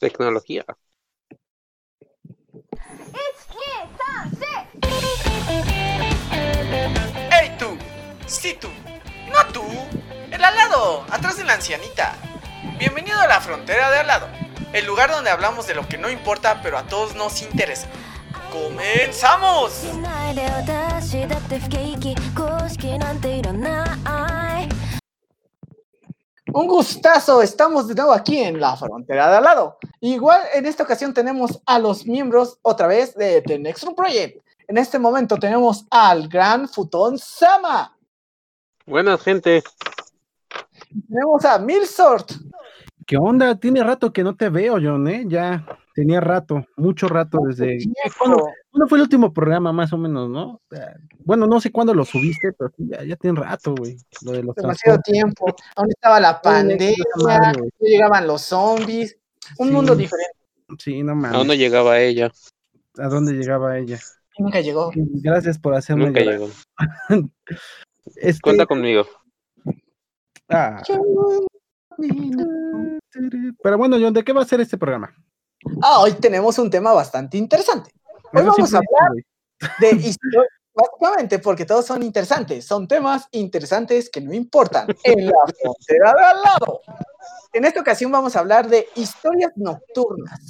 Tecnología. ¡Ey tú! ¡Sí tú! ¡No tú! ¡El al lado! ¡Atrás de la ancianita! Bienvenido a la frontera de al lado, el lugar donde hablamos de lo que no importa pero a todos nos interesa. ¡Comenzamos! Un gustazo, estamos de nuevo aquí en la frontera de al lado. Igual en esta ocasión tenemos a los miembros otra vez de The Next Room Project. En este momento tenemos al gran Futón Sama. Buenas, gente. Tenemos a Milsort. ¿Qué onda? Tiene rato que no te veo, John, ¿eh? Ya tenía rato, mucho rato desde... ¿Cuándo, cuándo fue el último programa, más o menos, no? Bueno, no sé cuándo lo subiste, pero sí, ya, ya tiene rato, güey. Lo de los Demasiado tiempo. Aún estaba la pandemia, no llegaban los zombies. Un Sí. mundo diferente. Sí, no ¿A mames. dónde llegaba ella? ¿A dónde llegaba ella? Nunca llegó. Gracias por hacerme Nunca llegó. Este- Cuenta conmigo. ah, pero bueno, John, ¿de qué va a ser este programa? Ah, hoy tenemos un tema bastante interesante. Hoy Eso vamos a hablar de historia. Básicamente porque todos son interesantes, son temas interesantes que no importan en la frontera de al lado. En esta ocasión vamos a hablar de historias nocturnas.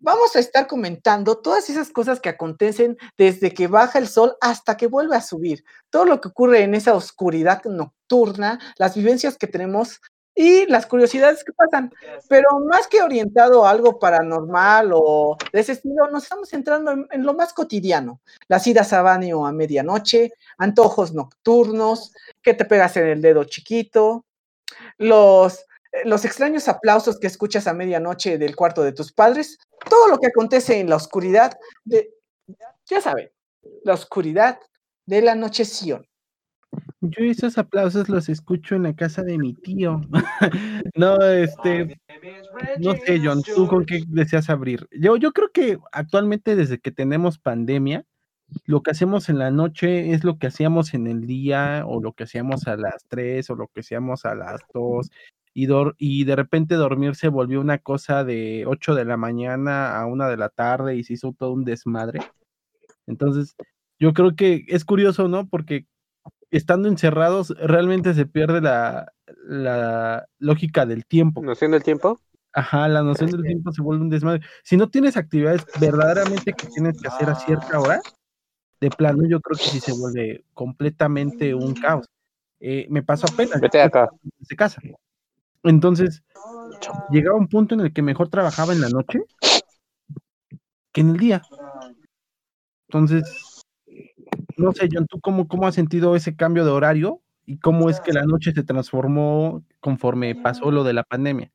Vamos a estar comentando todas esas cosas que acontecen desde que baja el sol hasta que vuelve a subir. Todo lo que ocurre en esa oscuridad nocturna, las vivencias que tenemos y las curiosidades que pasan. Pero más que orientado a algo paranormal o de ese estilo, nos estamos centrando en, lo más cotidiano las idas a baño a medianoche, antojos nocturnos, que te pegas en el dedo chiquito, los, los extraños aplausos que escuchas a medianoche del cuarto de tus padres, todo lo que acontece en la oscuridad de, ya saben, la oscuridad de la anocheción. Yo esos aplausos los escucho en la casa de mi tío. no, este, no sé, John, ¿tú con qué deseas abrir? Yo, yo creo que actualmente desde que tenemos pandemia, lo que hacemos en la noche es lo que hacíamos en el día o lo que hacíamos a las 3 o lo que hacíamos a las 2 y, y de repente dormir se volvió una cosa de 8 de la mañana a 1 de la tarde y se hizo todo un desmadre. Entonces, yo creo que es curioso, ¿no? Porque estando encerrados realmente se pierde la, la lógica del tiempo. ¿Noción del tiempo? Ajá, la noción del tiempo se vuelve un desmadre. Si no tienes actividades verdaderamente que tienes que hacer a cierta hora, de plano yo creo que sí se vuelve completamente un caos. Eh, me pasó apenas. Vete acá. Se casa. Entonces, llegaba un punto en el que mejor trabajaba en la noche que en el día. Entonces, no sé, John, ¿tú cómo, cómo has sentido ese cambio de horario y cómo es que la noche se transformó conforme pasó lo de la pandemia?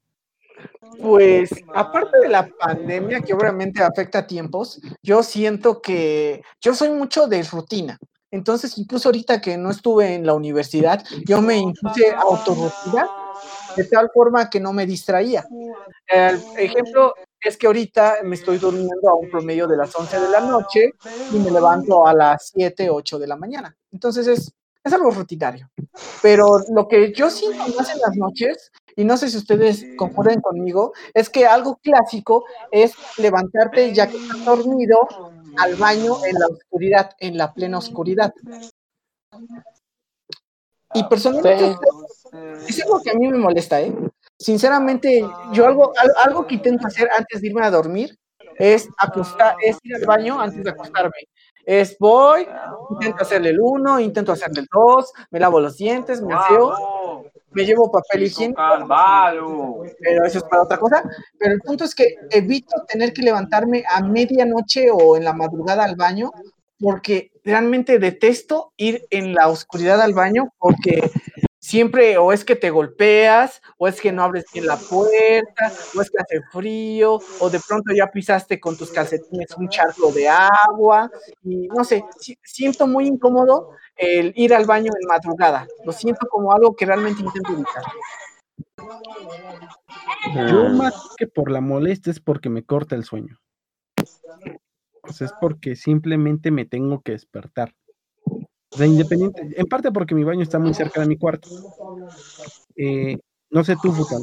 Pues aparte de la pandemia que obviamente afecta a tiempos, yo siento que yo soy mucho de rutina. Entonces, incluso ahorita que no estuve en la universidad, yo me impuse autorrutina de tal forma que no me distraía. El ejemplo es que ahorita me estoy durmiendo a un promedio de las 11 de la noche y me levanto a las 7, 8 de la mañana. Entonces es, es algo rutinario. Pero lo que yo siento más en las noches, y no sé si ustedes concuerden conmigo, es que algo clásico es levantarte ya que estás dormido al baño en la oscuridad, en la plena oscuridad. Y personalmente es algo que a mí me molesta, ¿eh? Sinceramente, yo algo, al- algo que intento hacer antes de irme a dormir es acostar, es ir al baño antes de acostarme. Es voy, intento hacerle el uno, intento hacerle el dos, me lavo los dientes, me aseo, me llevo papel higiénico, pero eso es para otra cosa. Pero el punto es que evito tener que levantarme a medianoche o en la madrugada al baño, porque realmente detesto ir en la oscuridad al baño, porque siempre o es que te golpeas, o es que no abres bien la puerta, o es que hace frío, o de pronto ya pisaste con tus calcetines un charco de agua, y no sé, si- siento muy incómodo el ir al baño en madrugada. Lo siento como algo que realmente intento evitar. Yo Mm, más que por la molestia es porque me corta el sueño. Sea, es porque simplemente me tengo que despertar. O sea, independiente, en parte porque mi baño está muy cerca de mi cuarto. Eh, no sé tú, Fután,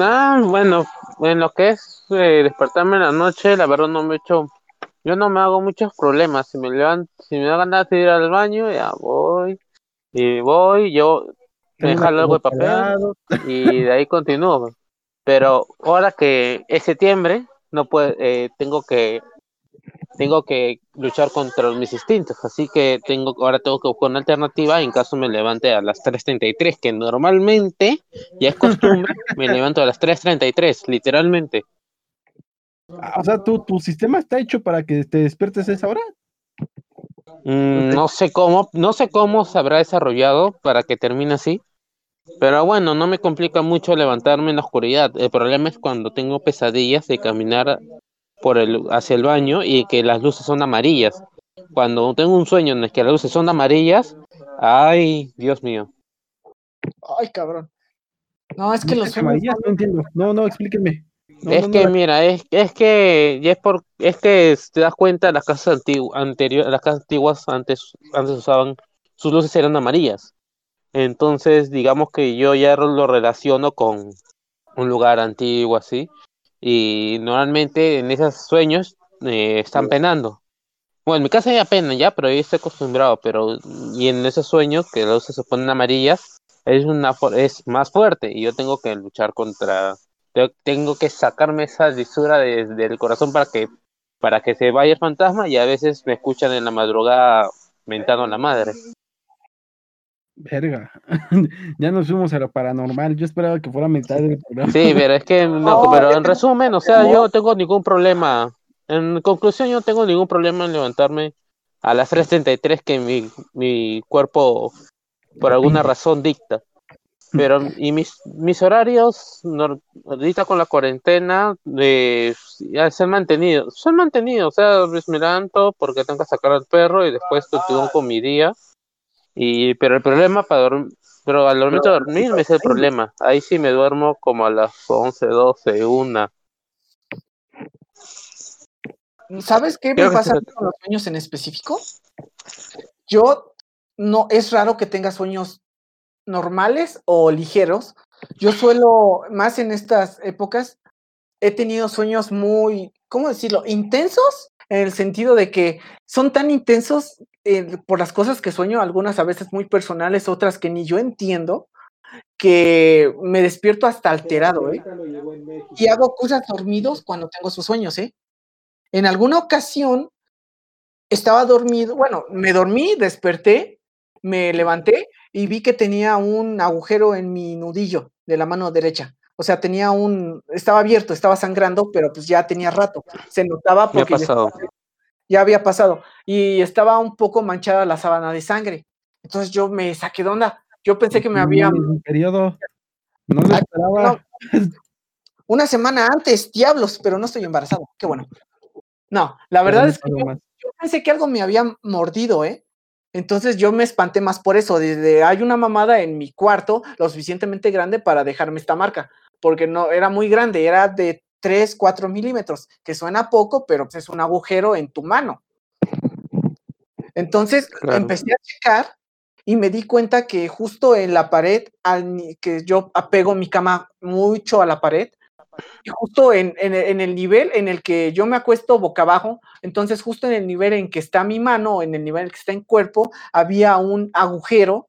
Ah, bueno, en lo que es eh, despertarme en la noche, la verdad no me he hecho, yo no me hago muchos problemas. Si me levanto, si me da ganas de ir al baño, ya voy. Y voy, yo me jalo algo de papel y de ahí continúo. Pero ahora que es septiembre, no puedo, eh, tengo que tengo que luchar contra mis instintos, así que tengo ahora tengo que buscar una alternativa en caso me levante a las 3:33, que normalmente ya es costumbre, me levanto a las 3:33, literalmente. Ah, O sea, ¿tu, tu sistema está hecho para que te despiertes a esa hora. Mm, no sé cómo, no sé cómo se habrá desarrollado para que termine así. Pero bueno, no me complica mucho levantarme en la oscuridad. El problema es cuando tengo pesadillas de caminar por el, hacia el baño y que las luces son amarillas. Cuando tengo un sueño en el que las luces son amarillas, ay, Dios mío. Ay, cabrón. No, es que los amarillas, no entiendo. No, no, explíquenme. No, es no, no, que la- mira, es, es que es por, es que te das cuenta las casas antiguas, anterior, las casas antiguas antes, antes usaban, sus luces eran amarillas. Entonces, digamos que yo ya lo relaciono con un lugar antiguo así. Y normalmente en esos sueños eh, están penando. Bueno, en mi casa ya pena ya, pero yo estoy acostumbrado. Pero y en esos sueños que las luces se ponen amarillas es una es más fuerte y yo tengo que luchar contra te- tengo que sacarme esa lisura de- del corazón para que para que se vaya el fantasma y a veces me escuchan en la madrugada mentando a la madre. Verga. ya nos fuimos a lo paranormal. Yo esperaba que fuera mitad del programa. Sí, pero es que no, pero en resumen, o sea, yo no tengo ningún problema. En conclusión, yo no tengo ningún problema en levantarme a las 3:33 que mi, mi cuerpo por alguna razón dicta. Pero y mis mis horarios ahorita con la cuarentena de ya se han mantenido, se han mantenido, o sea, pues me levanto porque tengo que sacar al perro y después continúo con mi día. Y pero el problema para dormir, pero al momento de dormirme es el problema. Ahí sí me duermo como a las 11, 12, una. ¿Sabes qué me Creo pasa con los sueños en específico? Yo no, es raro que tenga sueños normales o ligeros. Yo suelo, más en estas épocas, he tenido sueños muy, ¿cómo decirlo? Intensos, en el sentido de que son tan intensos eh, por las cosas que sueño, algunas a veces muy personales, otras que ni yo entiendo, que me despierto hasta alterado, ¿eh? Y hago cosas dormidos cuando tengo sus sueños, ¿eh? En alguna ocasión estaba dormido, bueno, me dormí, desperté, me levanté y vi que tenía un agujero en mi nudillo de la mano derecha. O sea, tenía un, estaba abierto, estaba sangrando, pero pues ya tenía rato. Se notaba Me ha porque ya, pasado. Ya había pasado y estaba un poco manchada la sábana de sangre. Entonces yo me saqué de onda. Yo pensé que me había periodo. No lo esperaba. no. una semana antes, diablos, pero no estoy embarazada. Qué bueno. No, la verdad es que yo pensé que algo me había mordido, ¿eh? Entonces yo me espanté más por eso. Desde hay una mamada en mi cuarto lo suficientemente grande para dejarme esta marca, porque no era muy grande, era de 3, 4 milímetros, que suena poco, pero es un agujero en tu mano. Entonces Claro. empecé a checar y me di cuenta que justo en la pared, al que yo apego mi cama mucho a la pared, y justo en, en el- en el nivel en el que yo me acuesto boca abajo, entonces justo en el nivel en que está mi mano, en el nivel en que está en cuerpo, había un agujero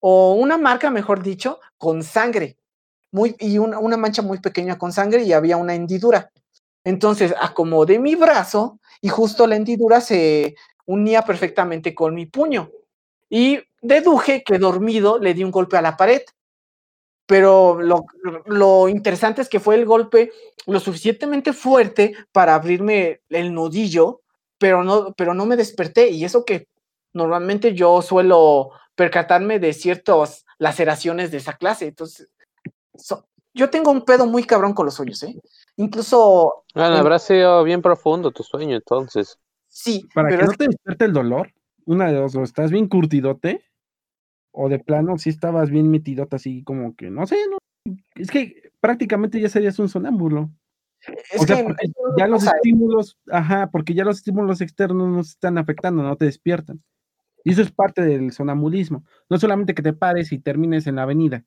o una marca, mejor dicho, con sangre, muy, y una, una mancha muy pequeña con sangre y había una hendidura. Entonces acomodé mi brazo y justo la hendidura se unía perfectamente con mi puño. Y deduje que dormido le di un golpe a la pared. Pero lo, lo interesante es que fue el golpe lo suficientemente fuerte para abrirme el nudillo, pero no, pero no me desperté. Y eso que normalmente yo suelo percatarme de ciertas laceraciones de esa clase. Entonces, so- yo tengo un pedo muy cabrón con los sueños, ¿eh? Incluso, Bueno, en- habrá sido bien profundo tu sueño entonces. sí, Para pero que es no te despierte el dolor, una de dos, o estás bien curtidote, o de plano si estabas bien metidote, así como que, no sé, no, es que prácticamente ya serías un sonámbulo. es o sea, que ya los estímulos, ajá, porque ya los estímulos externos no se están afectando, no te despiertan. Y eso es parte del sonambulismo. No solamente que te pares y termines en la avenida.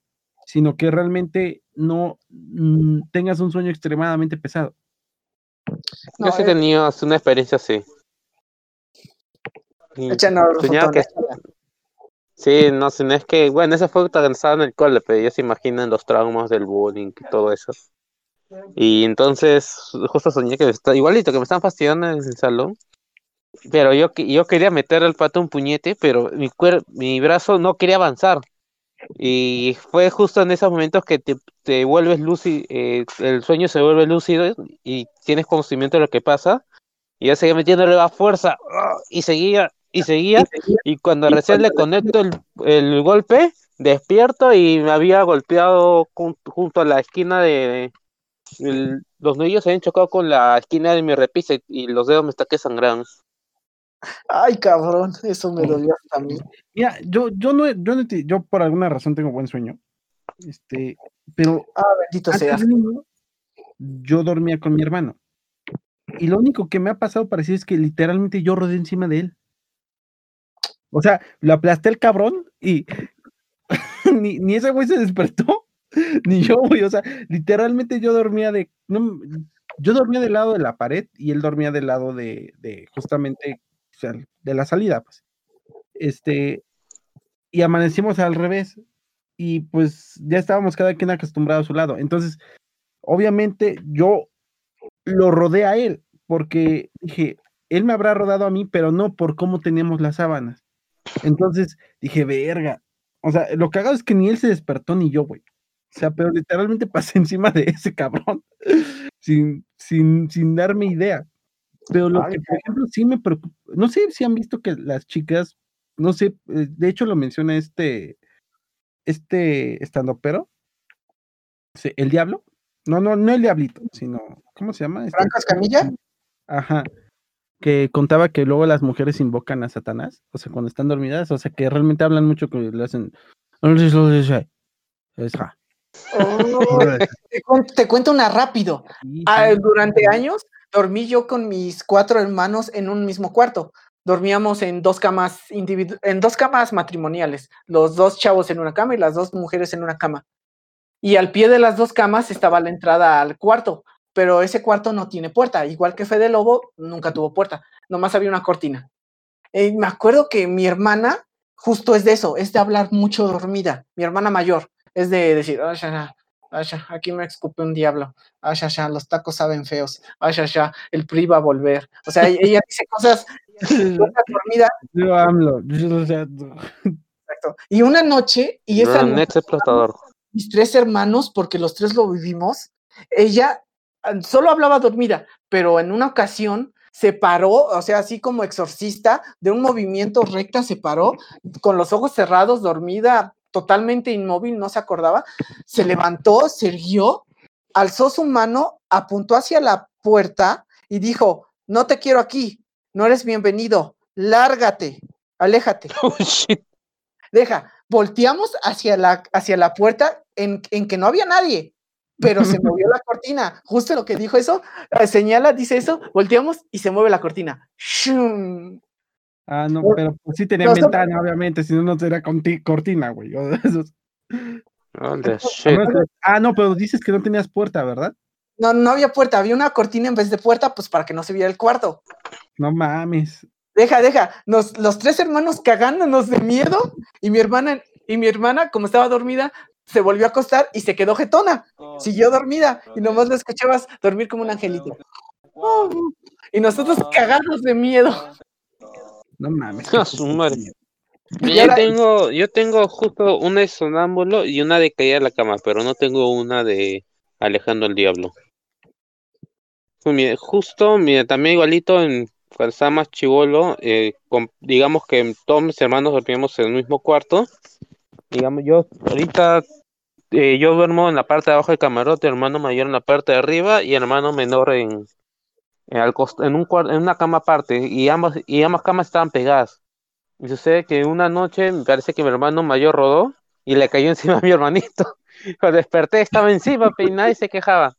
Sino que realmente no mm, tengas un sueño extremadamente pesado. No, Yo sí he eh, tenido una experiencia así. Échanos los soñaba que-. Sí, no, si no es que, bueno, eso fue estaba en el cole, pero ya se imaginan los traumas del bullying y todo eso. Y entonces, justo soñé que me está, igualito, que me estaban fastidiando en el salón. Pero yo, que- yo quería meter al pato un puñete, pero mi cuer- mi brazo no quería avanzar. Y fue justo en esos momentos que te, te vuelves lúcido, el sueño se vuelve lúcido y tienes conocimiento de lo que pasa. Y yo seguía metiéndole a fuerza, ¡ah! y seguía, y seguía. Y cuando recién le conecto el, el golpe, despierto y me había golpeado jun- junto a la esquina de... el- los nudillos se habían chocado con la esquina de mi repisa y, y los dedos me está que sangraban. Ay, cabrón, eso me dolió hasta a mí. Mira, yo, yo no, yo, no te- yo por alguna razón tengo buen sueño. Este, pero Ah, bendito sea. niño, yo dormía con mi hermano. Y lo único que me ha pasado parecido es que literalmente yo rodé encima de él. O sea, lo aplasté el cabrón y ni, ni ese güey se despertó, ni yo, güey. O sea, literalmente yo dormía de. no, yo dormía del lado de la pared y él dormía del lado de, de justamente, sea, de la salida, pues. Este, y amanecimos al revés. Y pues ya estábamos cada quien acostumbrado a su lado. Entonces, obviamente yo lo rodé a él, porque dije, él me habrá rodado a mí, pero no por cómo teníamos las sábanas. Entonces dije, verga. O sea, lo cagado es que ni él se despertó ni yo, güey. O sea, pero literalmente pasé encima de ese cabrón sin, sin, sin darme idea. Pero lo Ay, que, por ejemplo, sí me preocupa, no sé si han visto que las chicas, no sé, eh, de hecho lo menciona este, este estando pero, el diablo, no, no, no el diablito, sino, ¿cómo se llama? Este- ¿Franco Escamilla? Ajá. Que contaba que luego las mujeres invocan a Satanás, o sea, cuando están dormidas, o sea, que realmente hablan mucho, que le hacen. Oh, te, cuen- te cuento una rápido. Sí, Ah, durante años dormí yo con mis cuatro hermanos en un mismo cuarto. Dormíamos en dos camas en dos camas matrimoniales, los dos chavos en una cama y las dos mujeres en una cama. Y al pie de las dos camas estaba la entrada al cuarto, pero ese cuarto no tiene puerta, igual que Fede Lobo nunca tuvo puerta, nomás había una cortina. Eh, me acuerdo que mi hermana justo es de eso, es de hablar mucho dormida, mi hermana mayor, es de decir, "Ay, ya, aquí me escupe un diablo, ay, ya, los tacos saben feos, ay, ya, el PRI va a volver. O sea, ella dice cosas, dormida, Yo hablo. yo, exacto. Y una noche, y esa No, noche, mis tres hermanos, porque los tres lo vivimos, ella ah, solo hablaba dormida, pero en una ocasión se paró, o sea, así como exorcista, de un movimiento recta se paró, con los ojos cerrados, dormida, totalmente inmóvil, no se acordaba, se levantó, se irguió, alzó su mano, apuntó hacia la puerta y dijo, no te quiero aquí, no eres bienvenido, lárgate, aléjate Oh, shit. deja, volteamos hacia la, hacia la puerta en, en que no había nadie, pero se movió la cortina. Justo lo que dijo eso, eh, señala, dice eso, volteamos y se mueve la cortina. ¡Shum! Ah, no, No, pero pues sí tenía no, ventana, obviamente, si no, no sería cortina, güey. Oh, Ah, no, pero dices que no tenías puerta, ¿verdad? No, no había puerta, había una cortina en vez de puerta, pues para que no se viera el cuarto. No mames. Deja, deja, nos, los tres hermanos cagándonos de miedo y mi hermana, y mi hermana, como estaba dormida, se volvió a acostar y se quedó jetona. Siguió dormida y nomás la escuchabas dormir como un angelito. Y nosotros cagados de miedo. No mames. A su madre. Yo tengo, yo tengo justo una de sonámbulo y una de caída de la cama, pero no tengo una de alejando al diablo. Pues mira, justo, mira, también igualito en cuando estaba más chivolo, eh, con- digamos que todos mis hermanos dormíamos en el mismo cuarto. Digamos, yo ahorita eh, yo duermo en la parte de abajo del camarote, hermano mayor en la parte de arriba y hermano menor en, en, al cost- en un en una cama aparte y ambas y ambas camas estaban pegadas. Y sucede que una noche me parece que mi hermano mayor rodó y le cayó encima a mi hermanito. Cuando desperté estaba encima, y nadie se quejaba.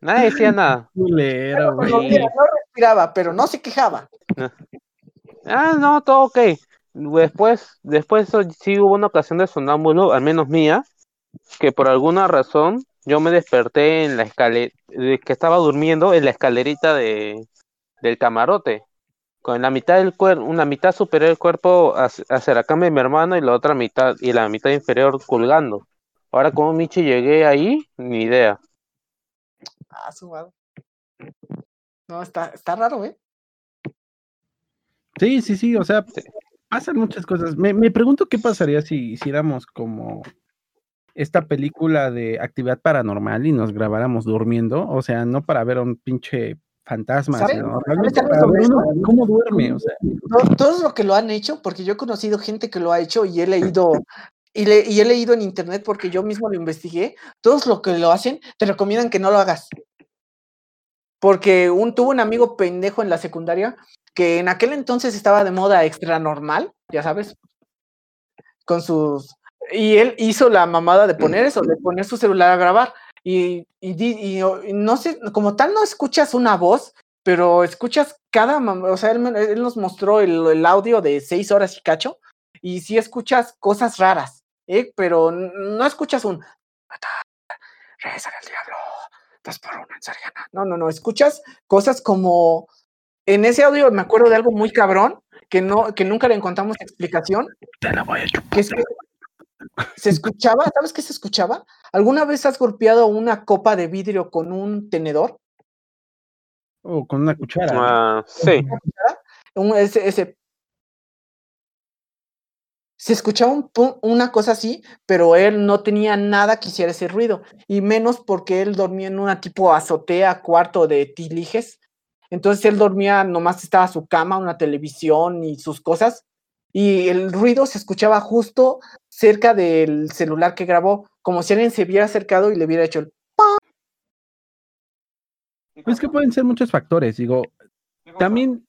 Nadie decía nada. Culero, güey. No, respiraba, pero no se quejaba. Ah, no, todo ok. Después, después sí hubo una ocasión de sonámbulo, al menos mía, que por alguna razón yo me desperté en la escalera, que estaba durmiendo en la escalerita de, del camarote, con la mitad del cuerpo, una mitad superior del cuerpo hacia, hacia la cama de mi hermano y la otra mitad, y la mitad inferior colgando. Ahora, ¿cómo Michi llegué ahí? Ni idea. Ah, su madre. No, está, está raro, ¿eh? Sí, sí, sí, o sea, Sí. pasan muchas cosas. Me, me pregunto qué pasaría si hiciéramos como esta película de actividad paranormal y nos grabáramos durmiendo, o sea, no para ver a un pinche fantasma, ¿Saben? sino ¿Saben realmente algo para sobre ver uno esto? cómo duerme, o sea. To- Todos lo que lo han hecho, porque yo he conocido gente que lo ha hecho y he leído y, le- y he leído en internet porque yo mismo lo investigué. Todos lo que lo hacen te recomiendan que no lo hagas. Porque un, tuvo un amigo pendejo en la secundaria que en aquel entonces estaba de moda extra normal, ya sabes, con sus y él hizo la mamada de poner eso, de poner su celular a grabar y, y, y y no sé, como tal no escuchas una voz, pero escuchas cada, o sea, él, él nos mostró el, el audio de seis horas y cacho, y sí escuchas cosas raras, ¿eh? pero no escuchas un regresa el diablo, dos por una en Sariana. No, no, no, escuchas cosas como en ese audio me acuerdo de algo muy cabrón que no, que nunca le encontramos explicación, Te la voy a chupar. que es que se escuchaba, ¿sabes qué se escuchaba? ¿Alguna vez has golpeado una copa de vidrio con un tenedor? O con una cuchara. Ah, sí, Un- ese, ese- Se escuchaba un una cosa así, pero él no tenía nada que hiciera ese ruido, y menos porque él dormía en una tipo azotea, cuarto de tilijes. Entonces él dormía, nomás estaba su cama, una televisión y sus cosas, y el ruido se escuchaba justo cerca del celular que grabó, como si alguien se hubiera acercado y le hubiera hecho el... Es que pueden ser muchos factores, digo, también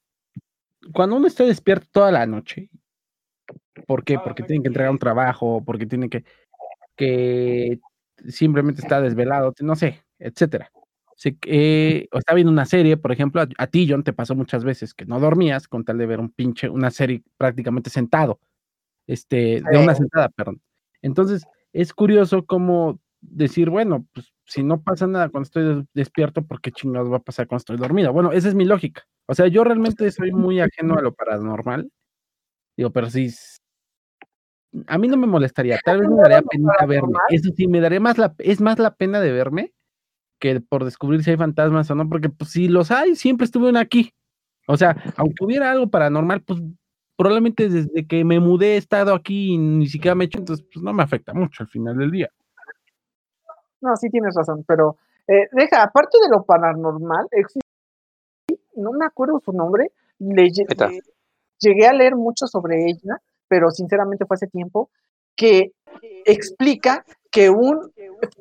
cuando uno está despierto toda la noche, ¿por qué? Porque tiene que entregar un trabajo, porque tiene que, que simplemente está desvelado, no sé, etcétera. Se- eh, o está viendo una serie, por ejemplo, a, a ti, John, te pasó muchas veces que no dormías con tal de ver un pinche, una serie prácticamente sentado, este, de una sentada, perdón. Entonces, es curioso cómo decir, bueno, pues si no pasa nada cuando estoy des- despierto, ¿por qué chingados va a pasar cuando estoy dormido? Bueno, esa es mi lógica. O sea, yo realmente soy muy ajeno a lo paranormal. Digo, pero sí, a mí no me molestaría, tal vez me daría pena verme. Eso sí, me daría más la, es más la pena de verme que por descubrir si hay fantasmas o no, porque pues si los hay, siempre estuvieron aquí. O sea, aunque hubiera algo paranormal, pues probablemente desde que me mudé he estado aquí y ni siquiera me he hecho, entonces pues no me afecta mucho al final del día. No, sí tienes razón, pero eh, deja, aparte de lo paranormal, existe, no me acuerdo su nombre, le llegué a leer mucho sobre ella, pero sinceramente fue hace tiempo, que explica que un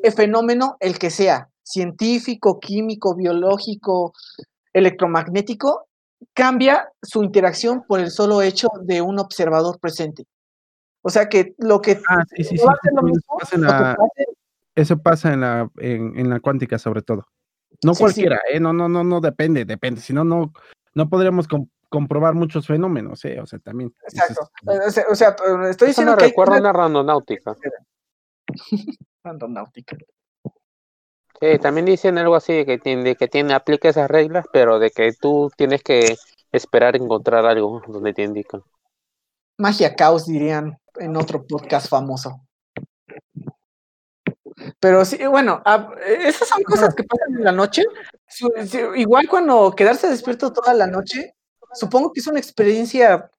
fe- fenómeno, el que sea, científico, químico, biológico, electromagnético, cambia su interacción por el solo hecho de un observador presente. O sea que lo que Ah, sí, sí, sí. lo mismo, eso pasa en la, pase eso pasa en la, en, en la cuántica sobre todo. No Sí, sí. cualquiera, ¿eh? No, no, no, no, depende, depende. Si no, no, no podríamos com- comprobar muchos fenómenos, ¿eh? O sea, también. es- Exacto. O sea, estoy eso diciendo me que hay recuerda a cosas- una randonáutica. Randonáutica. Sí, también dicen algo así de que tiene, de que tiene, aplica esas reglas, pero de que tú tienes que esperar encontrar algo donde te indican. Magia caos, dirían en otro podcast famoso. Pero sí, bueno, esas son cosas que pasan en la noche. Igual cuando quedarse despierto toda la noche, supongo que es una experiencia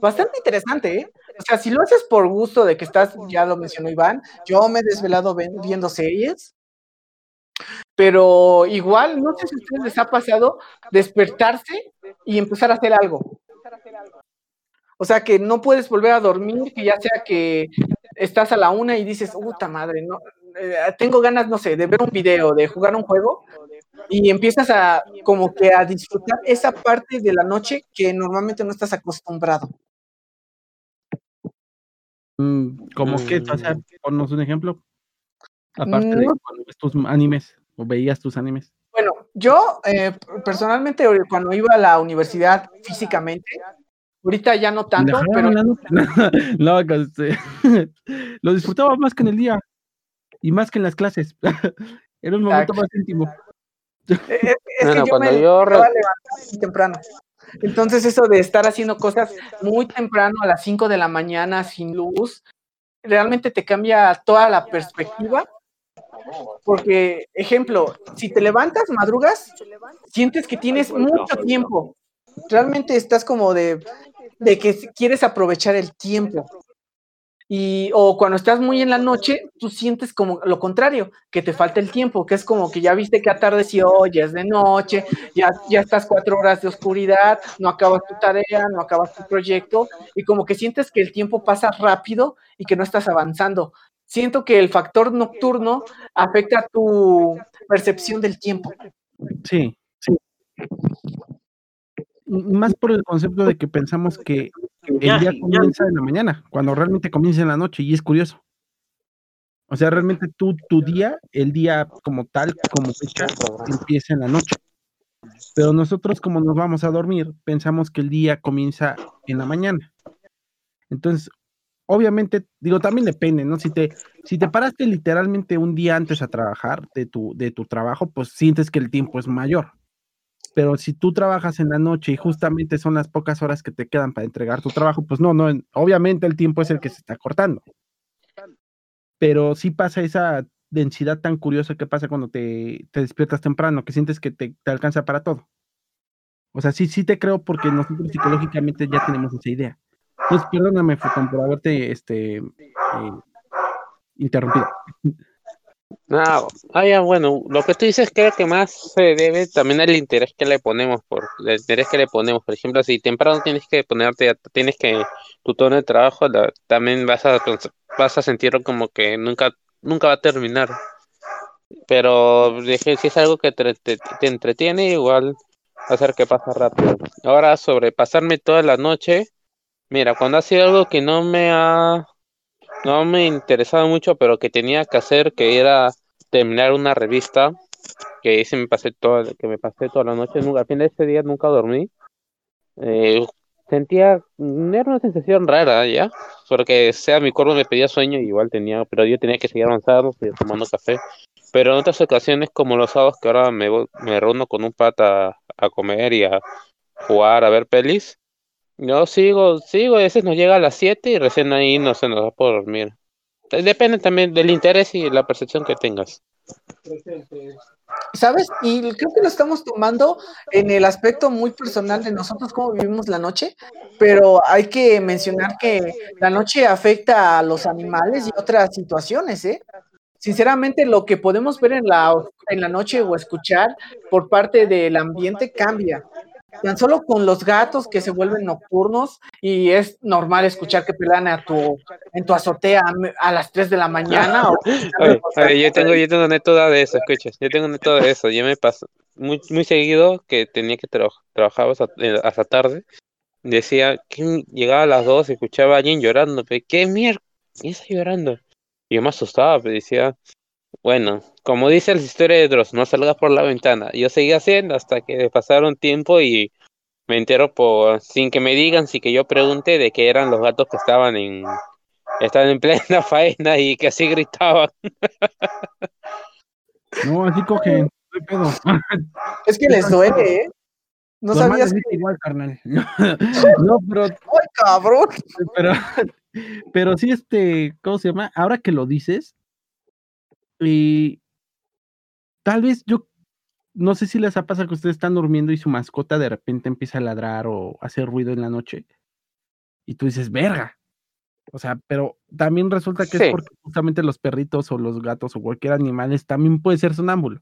bastante interesante, ¿eh? O sea, si lo haces por gusto de que estás, ya lo mencionó Iván, yo me he desvelado ven- viendo series, pero igual, no sé si a ustedes les ha pasado despertarse y empezar a hacer algo. O sea, que no puedes volver a dormir, que ya sea que estás a la una y dices, puta madre, no, eh, tengo ganas, no sé, de ver un video, de jugar un juego, y empiezas a como que a disfrutar esa parte de la noche que normalmente no estás acostumbrado. Mm, como que, o sea, Mm. ponnos un ejemplo. Aparte de No. cuando ves tus animes o veías tus animes. Bueno, yo eh, personalmente eh, cuando iba a la universidad físicamente, ahorita ya no tanto, pero no, no, no, que, este, lo disfrutaba más que en el día. Y más que en las clases. Era un momento Exacto. más íntimo. Es, es No, que no, yo cuando me yo temprano. Entonces eso de estar haciendo cosas muy temprano a las 5 de la mañana sin luz, realmente te cambia toda la perspectiva. Porque, ejemplo, si te levantas, madrugas, sientes que tienes mucho tiempo. Realmente estás como de, de que quieres aprovechar el tiempo. Y, o cuando estás muy en la noche, tú sientes como lo contrario, que te falta el tiempo, que es como que ya viste que atardeció, ya es de noche, ya, ya estás cuatro horas de oscuridad, no acabas tu tarea, no acabas tu proyecto, y como que sientes que el tiempo pasa rápido y que no estás avanzando. Siento que el factor nocturno afecta tu percepción del tiempo. Sí, sí. Más por el concepto de que pensamos que el día comienza en la mañana, cuando realmente comienza en la noche, y es curioso. O sea, realmente tú, tu día, el día como tal, como fecha, empieza en la noche. Pero nosotros, como nos vamos a dormir, pensamos que el día comienza en la mañana. Entonces, obviamente, digo, también depende, ¿no? Si te, si te paraste literalmente un día antes a trabajar de tu, de tu trabajo, pues sientes que el tiempo es mayor. Pero si tú trabajas en la noche y justamente son las pocas horas que te quedan para entregar tu trabajo, pues no, no, en- obviamente el tiempo es el que se está cortando. Pero sí pasa esa densidad tan curiosa que pasa cuando te, te despiertas temprano, que sientes que te, te alcanza para todo. O sea, sí, sí te creo porque nosotros psicológicamente ya tenemos esa idea. Pues perdóname, Fotón, por haberte este, eh, interrumpido. No, ah, ya, bueno, lo que tú dices creo que más se debe también al interés que le ponemos, por el interés que le ponemos. Por ejemplo, si temprano tienes que ponerte, tienes que tu tono de trabajo, también vas a, vas a sentirlo como que nunca, nunca va a terminar. Pero si es algo que te, te- te entretiene, igual hacer que pasa rápido. Ahora, sobre pasarme toda la noche, mira, cuando ha sido algo que no me ha no me interesaba mucho, pero que tenía que hacer, que era terminar una revista, que ese me pasé toda, que me pasé toda la noche, nunca, al fin de ese día nunca dormí. Eh, sentía, era una sensación rara, ¿ya? Porque sea mi cuerpo me pedía sueño, igual tenía, pero yo tenía que seguir avanzando, tomando café. Pero en otras ocasiones, como los sábados, que ahora me, me reúno con un pata a comer y a jugar, a ver pelis, yo sigo, sigo, a veces nos llega a las 7 y recién ahí no se nos da por dormir. Eh, Depende también del interés y la percepción que tengas. ¿Sabes? Y creo que lo estamos tomando en el aspecto muy personal de nosotros, cómo vivimos la noche, pero hay que mencionar que la noche afecta a los animales y otras situaciones, ¿eh? Sinceramente, lo que podemos ver en la, en la noche o escuchar por parte del ambiente cambia. Tan solo con los gatos que se vuelven nocturnos y es normal escuchar que pelan a tu, en tu azotea a, a las 3 de la mañana. o- Oye, oye, yo tengo, yo tengo anécdota de eso, escucha, yo tengo anécdota de eso. Yo me pasó muy, muy seguido que tenía que trabajar, trabajaba hasta, eh, hasta tarde. Decía que llegaba a las 2 y escuchaba a alguien llorando. ¿Qué mierda? ¿Quién está llorando? Y yo me asustaba, pero decía, bueno, como dice la historia de Dross, no salgas por la ventana. Yo seguía haciendo hasta que pasaron tiempo y me entero por, sin que me digan, sin que yo pregunte de que eran los gatos que estaban en, estaban en plena faena y que así gritaban. No, así cogen, no pedo. Es que les duele, ¿eh? No sabías que. igual, carnal. No, pero, ¡Ay, cabrón! pero, pero sí, este, ¿cómo se llama? Ahora que lo dices, y tal vez yo, no sé si les ha pasado que ustedes están durmiendo y su mascota de repente empieza a ladrar o hacer ruido en la noche. Y tú dices, verga. O sea, pero también resulta que Sí. es porque justamente los perritos o los gatos o cualquier animal también puede ser sonámbulo.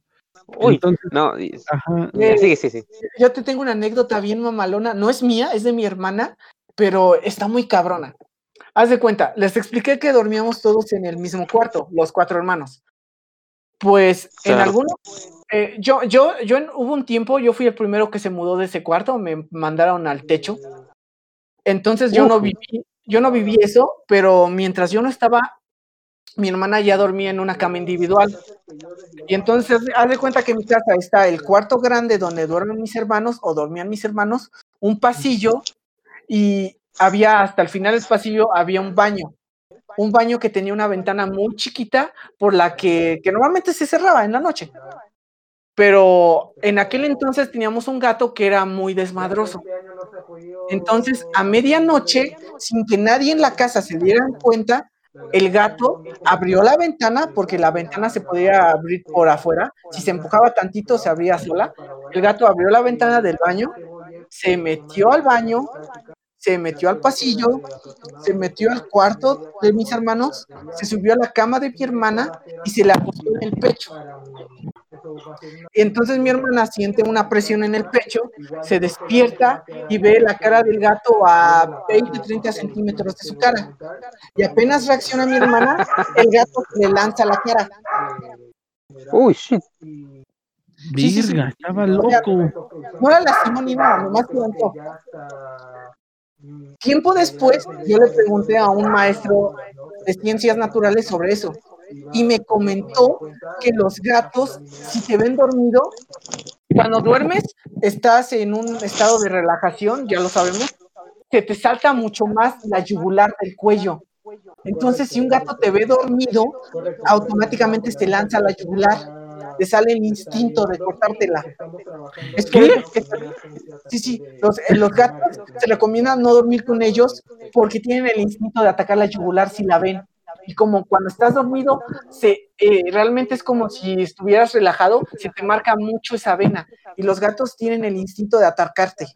Uy, Entonces, no, ajá, Eh, sí, sí, sí. Yo te tengo una anécdota bien mamalona. No es mía, es de mi hermana, pero está muy cabrona. Haz de cuenta, les expliqué que dormíamos todos en el mismo cuarto, los cuatro hermanos. Pues en Claro. alguno, eh, yo, yo, yo en- hubo un tiempo, yo fui el primero que se mudó de ese cuarto, me mandaron al techo. Entonces yo no viví, yo no viví eso, pero mientras yo no estaba, mi hermana ya dormía en una cama individual. Y entonces, haz de cuenta que en mi casa está el cuarto grande donde duermen mis hermanos o dormían mis hermanos, un pasillo y había hasta el final del pasillo había un baño. Un baño que tenía una ventana muy chiquita por la que, que normalmente se cerraba en la noche. Pero en aquel entonces teníamos un gato que era muy desmadroso. Entonces, a medianoche, sin que nadie en la casa se diera cuenta, el gato abrió la ventana porque la ventana se podía abrir por afuera. Si se empujaba tantito, se abría sola. El gato abrió la ventana del baño, se metió al baño, se metió al pasillo, se metió al cuarto de mis hermanos, se subió a la cama de mi hermana y se la puso en el pecho. Y entonces mi hermana siente una presión en el pecho, se despierta y ve la cara del gato a 20, 30 centímetros de su cara. Y apenas reacciona mi hermana, el gato le lanza la cara. Uy, shit. Sí, sí, sí. Virga, estaba loco. No la lastimó ni nada, nomás levantó. Tiempo después, yo le pregunté a un maestro de ciencias naturales sobre eso y me comentó que los gatos, si te ven dormido, cuando duermes, estás en un estado de relajación, ya lo sabemos, que te salta mucho más la yugular del cuello. Entonces, si un gato te ve dormido, automáticamente se lanza la yugular. Te sale el instinto de cortártela. Es que- sí, sí, los, eh, los gatos se recomienda no dormir con ellos porque tienen el instinto de atacar la yugular si la ven. Y como cuando estás dormido, se, eh, realmente es como si estuvieras relajado, se te marca mucho esa vena. Y los gatos tienen el instinto de atacarte.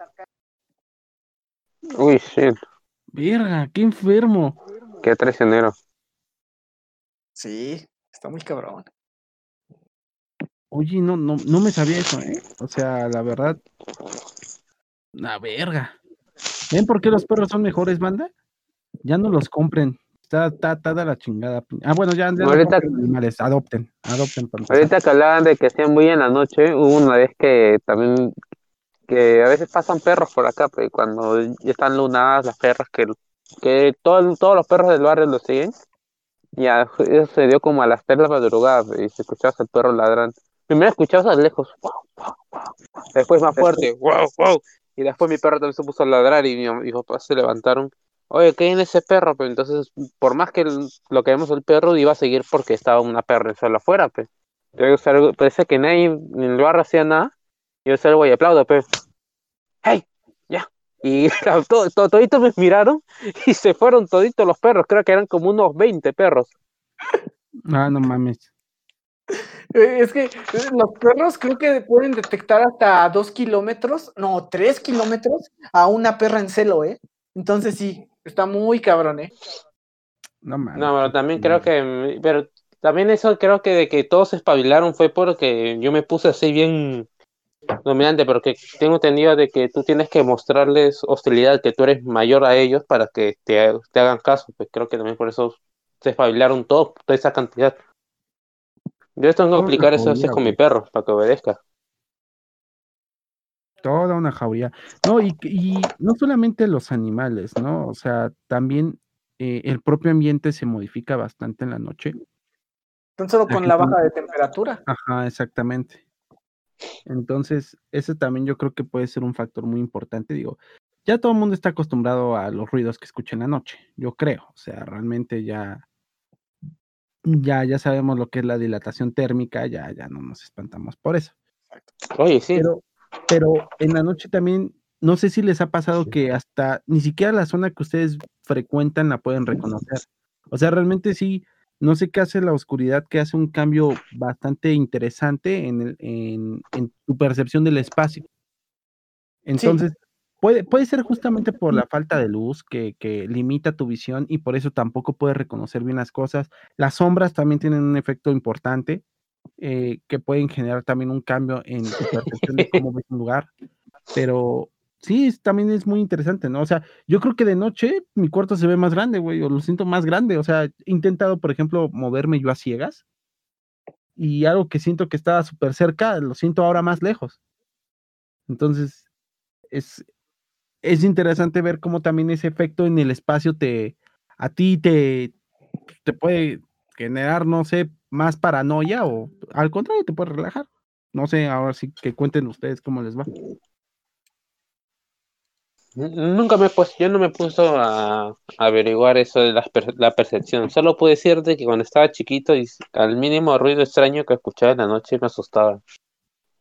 Uy, shit. Virga, qué enfermo. Qué traicionero. Sí, está muy cabrón. Oye, no, no, no me sabía eso, ¿eh? O sea, la verdad. La verga. ¿Ven por qué los perros son mejores, banda? Ya no los compren. Está, está, está de la chingada. Ah, bueno, ya, ya no Ahorita- animales. Adopten, adopten. Ahorita que hablaban de que hacían muy en la noche, hubo una vez que también, que a veces pasan perros por acá, pero cuando ya están lunadas las perras, que, que todo- todos los perros del barrio lo siguen, ya eso se dio como a las 3 de la madrugada, pe, y se escuchaba el perro ladrando. Primero escuchabas a lejos, después más fuerte, wow, wow, y después mi perro también se puso a ladrar y mi, mam- mi papá se levantaron. Oye, ¿qué hay en ese perro? Pero entonces, por más que el- lo que vemos el perro, iba a seguir porque estaba una perra sola afuera, pues. Yo salgo, parece que nadie en el barrio hacía nada. Yo salgo y aplaudo, pero. ¡Hey! ¡Ya! Y todo, todo- toditos me miraron y se fueron toditos los perros. Creo que eran como unos 20 perros. Ah, no mames. Eh, Es que eh, los perros creo que pueden detectar hasta dos kilómetros, no, tres kilómetros a una perra en celo, ¿eh? Entonces sí, está muy cabrón, ¿eh? No mames. No, pero también creo que. Pero también eso creo que de que todos se espabilaron fue porque yo me puse así bien dominante, porque tengo entendido de que tú tienes que mostrarles hostilidad, que tú eres mayor a ellos para que te, te hagan caso. Pues creo que también por eso se espabilaron todos, toda esa cantidad. Yo tengo que aplicar eso a veces jodida, con mi perro, para que obedezca. Toda una jauría. No, y, y no solamente los animales, ¿no? O sea, también eh, el propio ambiente se modifica bastante en la noche. Tan solo con la baja de temperatura. Ajá, exactamente. Entonces, ese también yo creo que puede ser un factor muy importante. Digo, ya todo el mundo está acostumbrado a los ruidos que escucha en la noche, yo creo. O sea, realmente ya, ya, ya sabemos lo que es la dilatación térmica, ya, ya no nos espantamos por eso. Oye, sí. Pero, pero en la noche también, no sé si les ha pasado que hasta ni siquiera la zona que ustedes frecuentan la pueden reconocer. O sea, realmente sí, no sé qué hace la oscuridad, que hace un cambio bastante interesante en, el- en, en tu percepción del espacio. Entonces, puede, puede ser justamente por la falta de luz que, que limita tu visión y por eso tampoco puedes reconocer bien las cosas. Las sombras también tienen un efecto importante eh, que pueden generar también un cambio en tu percepción de cómo ves un lugar. Pero sí, es- también es muy interesante, ¿no? O sea, yo creo que de noche mi cuarto se ve más grande, güey, o lo siento más grande. O sea, he intentado, por ejemplo, moverme yo a ciegas y algo que siento que estaba súper cerca, lo siento ahora más lejos. Entonces, es, es interesante ver cómo también ese efecto en el espacio te, a ti te, te puede generar, no sé, más paranoia o al contrario, te puede relajar. No sé, ahora sí que cuenten ustedes cómo les va. Nunca me he puesto, yo no me he a, averiguar eso de per- la percepción. Solo puedo decirte que cuando estaba chiquito y al mínimo ruido extraño que escuchaba en la noche me asustaba.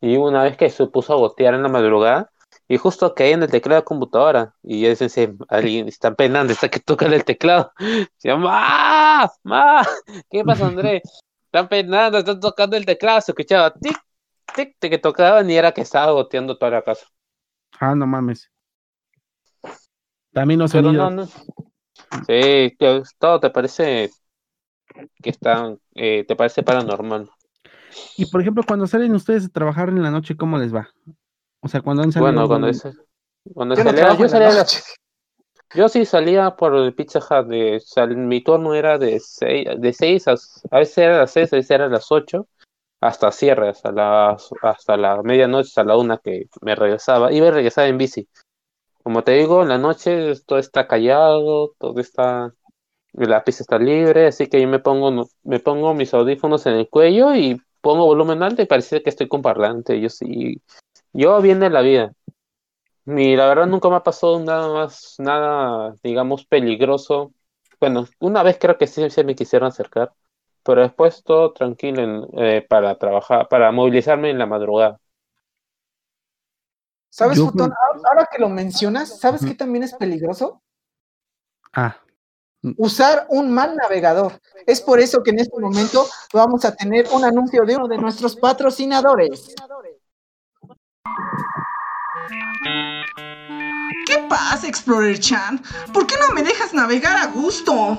Y una vez que se puso a botear en la madrugada y justo caí en el teclado de la computadora y yo pensé, alguien está penando, está que toca el teclado. Se llama, ¡Ah! ¡Ma! ¿Qué pasa, André? Están penando, están tocando el teclado, se escuchaba tic, tic, tic, que tocaban y era que estaba goteando toda la casa. Ah, no mames. También los Pero sonidos. no, no. Sí, todo te parece que está, eh, te parece paranormal. Y por ejemplo, cuando salen ustedes a trabajar en la noche, ¿cómo les va? O sea, cuando han salido. Bueno, cuando es, cuando Yo no salía, yo la salía a las- noche. yo sí salía por el Pizza Hut, de, sal- mi turno era de seis, de seis a, a veces era a las seis, a veces era a las ocho, hasta cierre, hasta las, hasta la medianoche, hasta la una que me regresaba, iba y regresaba en bici. Como te digo, en la noche todo está callado, todo está, la pista está libre, así que yo me pongo, me pongo mis audífonos en el cuello y pongo volumen alto y parece que estoy con parlante. Yo sí, yo bien de la vida. Y la verdad nunca me ha pasado nada más, nada, digamos, peligroso. Bueno, una vez creo que sí se me quisieron acercar, pero después todo tranquilo en- eh, para trabajar, para movilizarme en la madrugada. ¿Sabes, Yo Futón? Ahora- que lo mencionas, ¿sabes qué también es peligroso? Ah, Usar un mal navegador. Es por eso que en este momento vamos a tener un anuncio de uno de nuestros patrocinadores. ¿Qué pasa, Explorer Chan? ¿Por qué no me dejas navegar a gusto?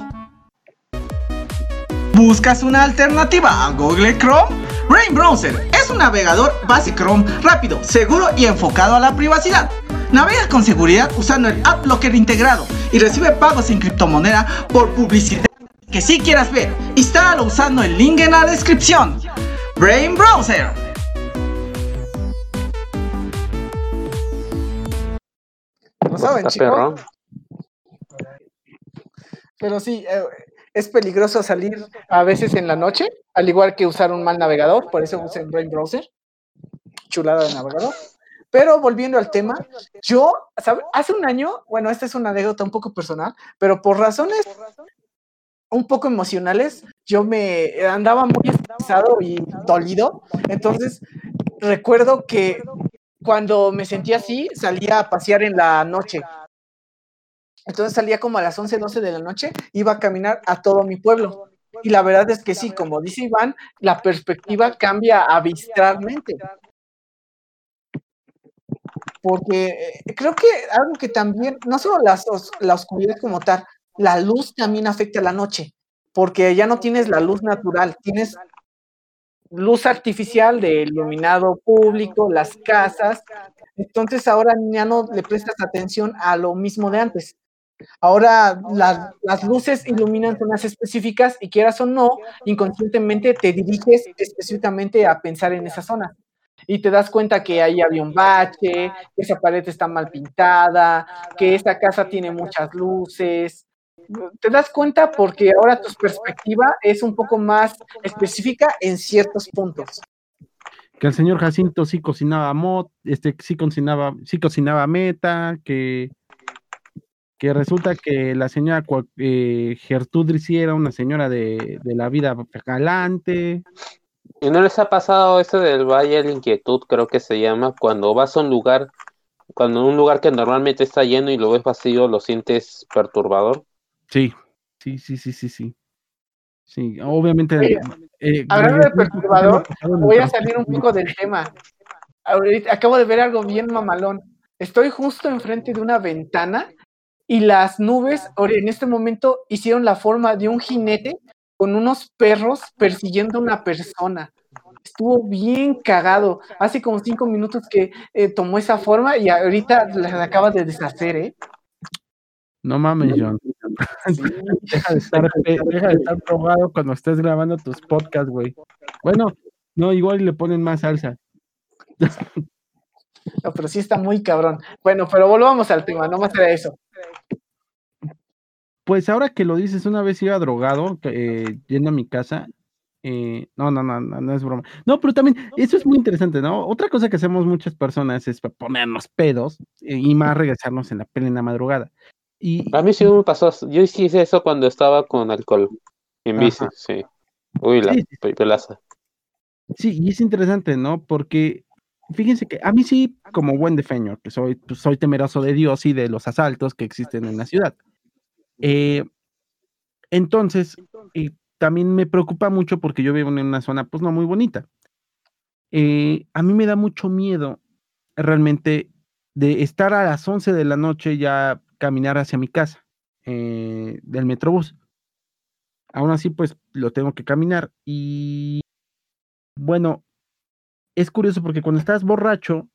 ¿Buscas una alternativa a Google Chrome? Rain Browser es un navegador base Chrome rápido, seguro y enfocado a la privacidad. Navega con seguridad usando el App integrado y recibe pagos en criptomoneda por publicidad que si quieras ver. Instálalo usando el link en la descripción. Brain Browser. Saben, chicos? Pero sí, eh, es peligroso salir a veces en la noche, al igual que usar un mal navegador, por eso usen Brain Browser. Chulada de navegador. Pero volviendo al tema, yo, ¿sabe? Hace un año, bueno, esta es una anécdota un poco personal, pero por razones un poco emocionales, yo me andaba muy estresado y dolido. Entonces, recuerdo que cuando me sentía así, salía a pasear en la noche. Entonces salía como a las 11, 12 de la noche, iba a caminar a todo mi pueblo. Y la verdad es que sí, como dice Iván, la perspectiva cambia arbitralmente. Porque eh, creo que algo que también, no solo la, os- la oscuridad como tal, la luz también afecta a la noche, porque ya no tienes la luz natural, tienes luz artificial de iluminado público, las casas, entonces ahora ya no le prestas atención a lo mismo de antes. Ahora las, las luces iluminan zonas específicas y quieras o no, inconscientemente te diriges específicamente a pensar en esa zona. Y te das cuenta que ahí había un bache, que esa pared está mal pintada, que esa casa tiene muchas luces. Te das cuenta porque ahora tu perspectiva es un poco más específica en ciertos puntos. que el señor Jacinto sí cocinaba mot, este sí cocinaba, sí cocinaba meta, que, que resulta que la señora eh, Gertrudis sí era una señora de, de la vida galante. ¿Y no les ha pasado eso del Valle de la Inquietud, creo que se llama, cuando vas a un lugar, cuando un lugar que normalmente está lleno y lo ves vacío, lo sientes perturbador? Sí, sí, sí, sí, sí, sí. Sí, obviamente. Eh, hablando de perturbador, Voy a salir un poco del tema. Ahorita acabo de ver algo bien mamalón. Estoy justo enfrente de una ventana y las nubes en este momento hicieron la forma de un jinete con unos perros persiguiendo a una persona. Estuvo bien cagado. Hace como cinco minutos que eh, tomó esa forma y ahorita la acaba de deshacer, ¿eh? No mames, John. deja, de estar, deja de estar drogado cuando estés grabando tus podcasts, güey. Bueno, no, igual le ponen más salsa. No, pero sí está muy cabrón. Bueno, pero volvamos al tema, no más era eso. Pues ahora que lo dices, una vez iba drogado, eh, yendo a mi casa, Eh, no, no, no, no, no es broma. No, pero también, eso es muy interesante, ¿no? Otra cosa que hacemos muchas personas es ponernos pedos eh, y más regresarnos en la plena madrugada. Y, A mí sí me pasó, yo hice eso cuando estaba con alcohol, en bici, sí. Uy, la Sí, sí, pe- pelaza. Sí, y es interesante, ¿no? Porque fíjense que a mí sí, como buen defeño, que soy, pues, soy temeroso de Dios y de los asaltos que existen en la ciudad. Eh, entonces, eh, también me preocupa mucho porque yo vivo en una zona, pues no muy bonita. Eh, a mí me da mucho miedo realmente de estar a las 11 de la noche ya caminar hacia mi casa eh, del Metrobús. Aún así, pues lo tengo que caminar y bueno, es curioso porque cuando estás borracho,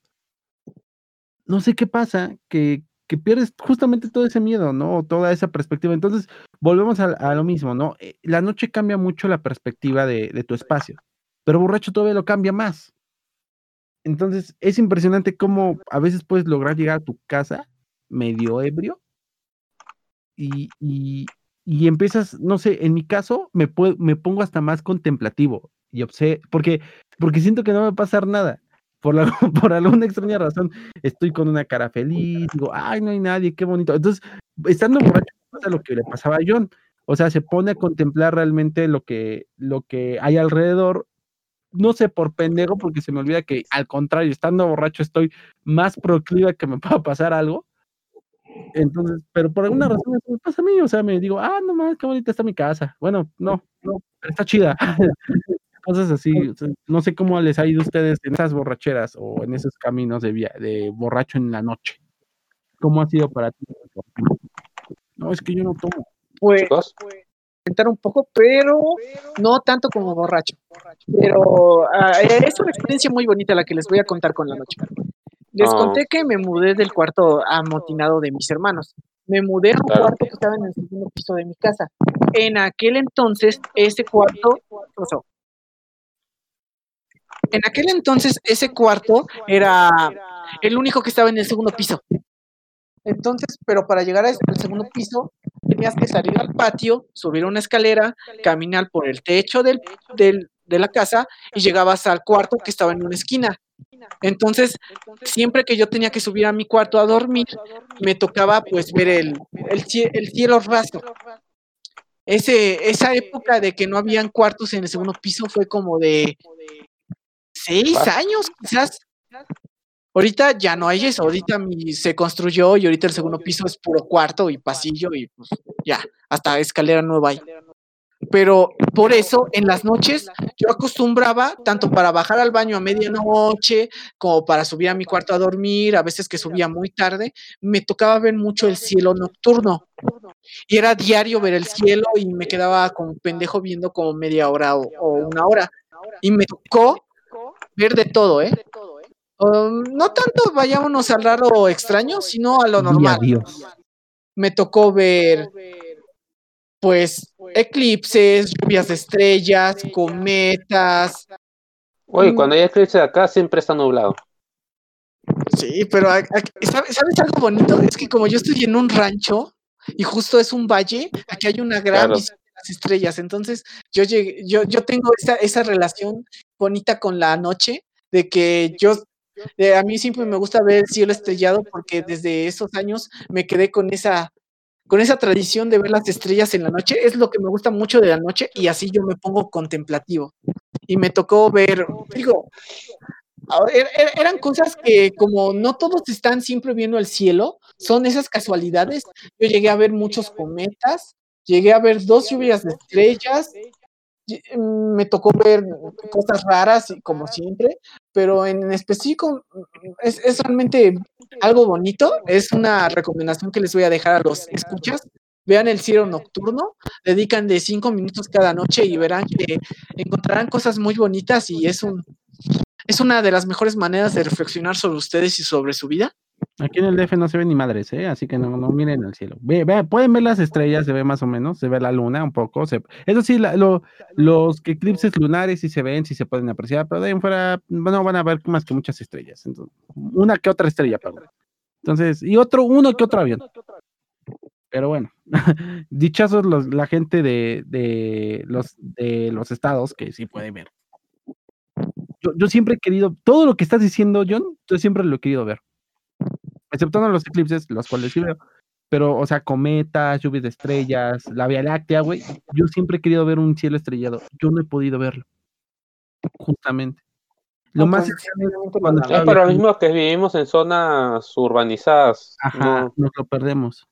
no sé qué pasa, que, que pierdes justamente todo ese miedo, ¿no? Toda esa perspectiva. Entonces, volvemos a, a lo mismo, ¿no? Eh, La noche cambia mucho la perspectiva de, de tu espacio, pero borracho todavía lo cambia más. Entonces, es impresionante cómo a veces puedes lograr llegar a tu casa medio ebrio y, y, y empiezas, no sé, en mi caso me, pue- me pongo hasta más contemplativo y obse porque, porque siento que no me va a pasar nada. Por, la, por alguna extraña razón, estoy con una cara feliz, digo, ay, no hay nadie, qué bonito. Entonces, estando borracho, pasa lo que le pasaba a John. O sea, se pone a contemplar realmente lo que, lo que hay alrededor. No sé, por pendejo, porque se me olvida que al contrario, estando borracho, estoy más proclive a que me pueda pasar algo. Entonces, pero por alguna razón eso me pasa a mí, o sea, me digo, ah, no más, qué bonita está mi casa. Bueno, no, no, pero está chida. Cosas así, o sea, no sé cómo les ha ido a ustedes en esas borracheras o en esos caminos de, via- de borracho en la noche. ¿Cómo ha sido para ti? No, es que yo no tomo. Pues Chicos, comentar un poco, pero no tanto como borracho. Pero ah, es una experiencia muy bonita la que les voy a contar con la noche. Les Ah. conté que me mudé del cuarto amotinado de mis hermanos. Me mudé a un Claro. cuarto que estaba en el segundo piso de mi casa. En aquel entonces, ese cuarto. pasó. En aquel entonces, ese cuarto era el único que estaba en el segundo piso. Entonces, pero para llegar al segundo piso, tenías que salir al patio, subir una escalera, caminar por el techo del, del- de la casa y llegabas al cuarto que estaba en una esquina. Entonces, siempre que yo tenía que subir a mi cuarto a dormir, me tocaba pues ver el, el, el cielo raso. Ese, esa época de que no habían cuartos en el segundo piso fue como de seis años, quizás. Ahorita ya no hay eso, ahorita mi- se construyó y ahorita el segundo piso es puro cuarto y pasillo y pues ya, hasta escalera nueva hay. Pero por eso en las noches yo acostumbraba tanto para bajar al baño a medianoche como para subir a mi cuarto a dormir, a veces que subía muy tarde, me tocaba ver mucho el cielo nocturno. Y era diario ver el cielo y me quedaba como pendejo viendo como media hora o, o una hora. Y me tocó ver de todo, ¿eh? Um, no tanto vayámonos al raro extraño, sino a lo normal. Me tocó ver, pues, eclipses, lluvias de estrellas, cometas. oye, Mm. cuando hay eclipse acá siempre está nublado. Sí, pero a- a- ¿sabe- ¿sabes algo bonito? Es que como yo estoy en un rancho y justo es un valle, aquí hay una gran Claro. visión de las estrellas. Entonces, yo llegué, yo, yo tengo esa, esa relación bonita con la noche, de que yo, a mí siempre me gusta ver el cielo estrellado porque desde esos años me quedé con esa, con esa tradición de ver las estrellas en la noche. Es lo que me gusta mucho de la noche y así yo me pongo contemplativo. Y me tocó ver, digo, er- er- eran cosas que como no todos están siempre viendo el cielo, son esas casualidades. Yo llegué a ver muchos cometas, llegué a ver dos lluvias de estrellas, me tocó ver cosas raras, y como siempre, pero en específico mm, es, es realmente algo bonito. Es una recomendación que les voy a dejar a los escuchas. Vean el cielo nocturno, dedican de cinco minutos cada noche y verán que encontrarán cosas muy bonitas y es un, es una de las mejores maneras de reflexionar sobre ustedes y sobre su vida. Aquí en el DF no se ve ni madres, ¿eh? Así que no, no miren el cielo. Pueden ver las estrellas, se ve más o menos, se ve la luna un poco. eso sí, los eclipses lunares sí se ven, sí se pueden apreciar, pero de ahí fuera no van a ver más que muchas estrellas. Entonces, una que otra estrella, perdón. Entonces, y otro, uno que otro avión. Pero bueno, dichosos los, la gente de, de, los, de los estados que sí puede ver. Yo siempre he querido, todo lo que estás diciendo, John, yo siempre lo he querido ver. Exceptuando los eclipses, los cuales sí veo. Pero, o sea, cometas, lluvias de estrellas, la Vía Láctea, güey. Yo siempre he querido ver un cielo estrellado. Yo no he podido verlo. Justamente. Lo No, más simplemente cuando Es lo mismo que vivimos en zonas urbanizadas. Ajá, No, nos lo perdemos.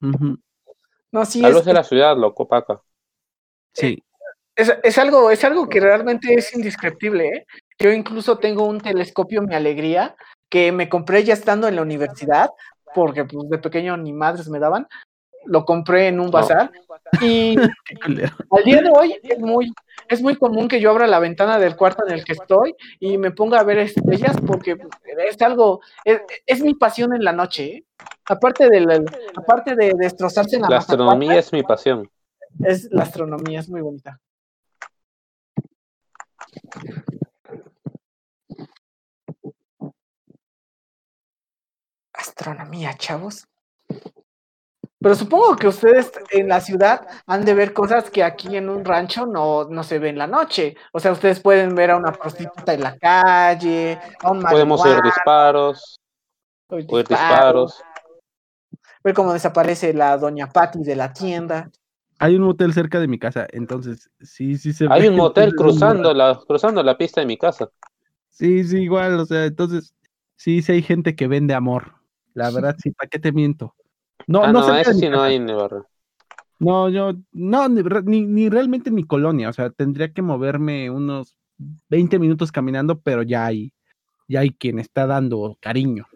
No, sí, la es, luz de la ciudad lo copaca. Sí. es, es algo, es algo que realmente es indescriptible. ¿eh? Yo incluso tengo un telescopio, mi alegría, que me compré ya estando en la universidad, porque pues, de pequeño ni madres me daban. Lo compré en un bazar y al día de hoy es muy, es muy común que yo abra la ventana del cuarto en el que estoy y me ponga a ver estrellas porque es algo, es, es mi pasión en la noche. ¿eh? Aparte de, la- aparte de destrozarse en la, La astronomía es mi pasión. es la astronomía, es muy bonita. Astronomía, chavos. Pero supongo que ustedes en la ciudad han de ver cosas que aquí en un rancho no, no se ve en la noche. O sea, ustedes pueden ver a una prostituta en la calle, a un Podemos oír disparos, oír disparos, disparos. ver cómo desaparece la doña Patty de la tienda. Hay un hotel cerca de mi casa, entonces sí, sí se Hay ve. un motel cruzando la, cruzando la pista de mi casa. Sí, sí, igual, o sea, entonces sí, sí hay gente que vende amor. La verdad, sí, ¿para qué te miento? No, ah, no, no, eso sí no hay en. No, yo, no, ni, ni, realmente en mi colonia, o sea, tendría que moverme unos 20 minutos caminando, pero ya hay, ya hay quien está dando cariño.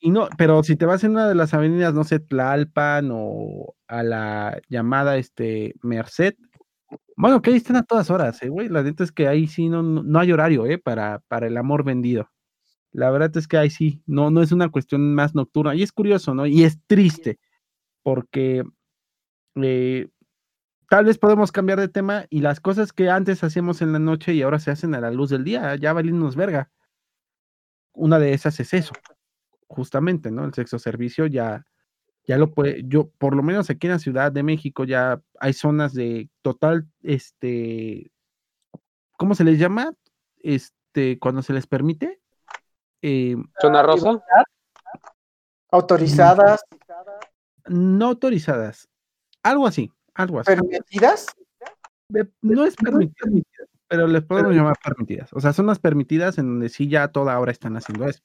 Y no, pero si te vas en una de las avenidas, no sé, Tlalpan o a la llamada este Merced, bueno, que ahí están a todas horas, eh, güey. La neta es que ahí sí no, no, no hay horario, eh, para, para el amor vendido. La verdad es que ahí sí, no, no es una cuestión más nocturna. Y es curioso, ¿no? Y es triste, porque eh, tal vez podemos cambiar de tema y las cosas que antes hacíamos en la noche y ahora se hacen a la luz del día, ya valimos verga. Una de esas es eso, justamente, ¿no? El sexo servicio ya, ya lo puede, yo, por lo menos aquí en la Ciudad de México ya hay zonas de total, este, ¿cómo se les llama? Este, cuando se les permite. Eh, ¿Zona rosa? Autorizadas, no autorizadas, algo así, algo así. permitidas. No es permitida, pero les podemos llamar permitidas. O sea, son las permitidas en donde sí ya toda hora están haciendo eso.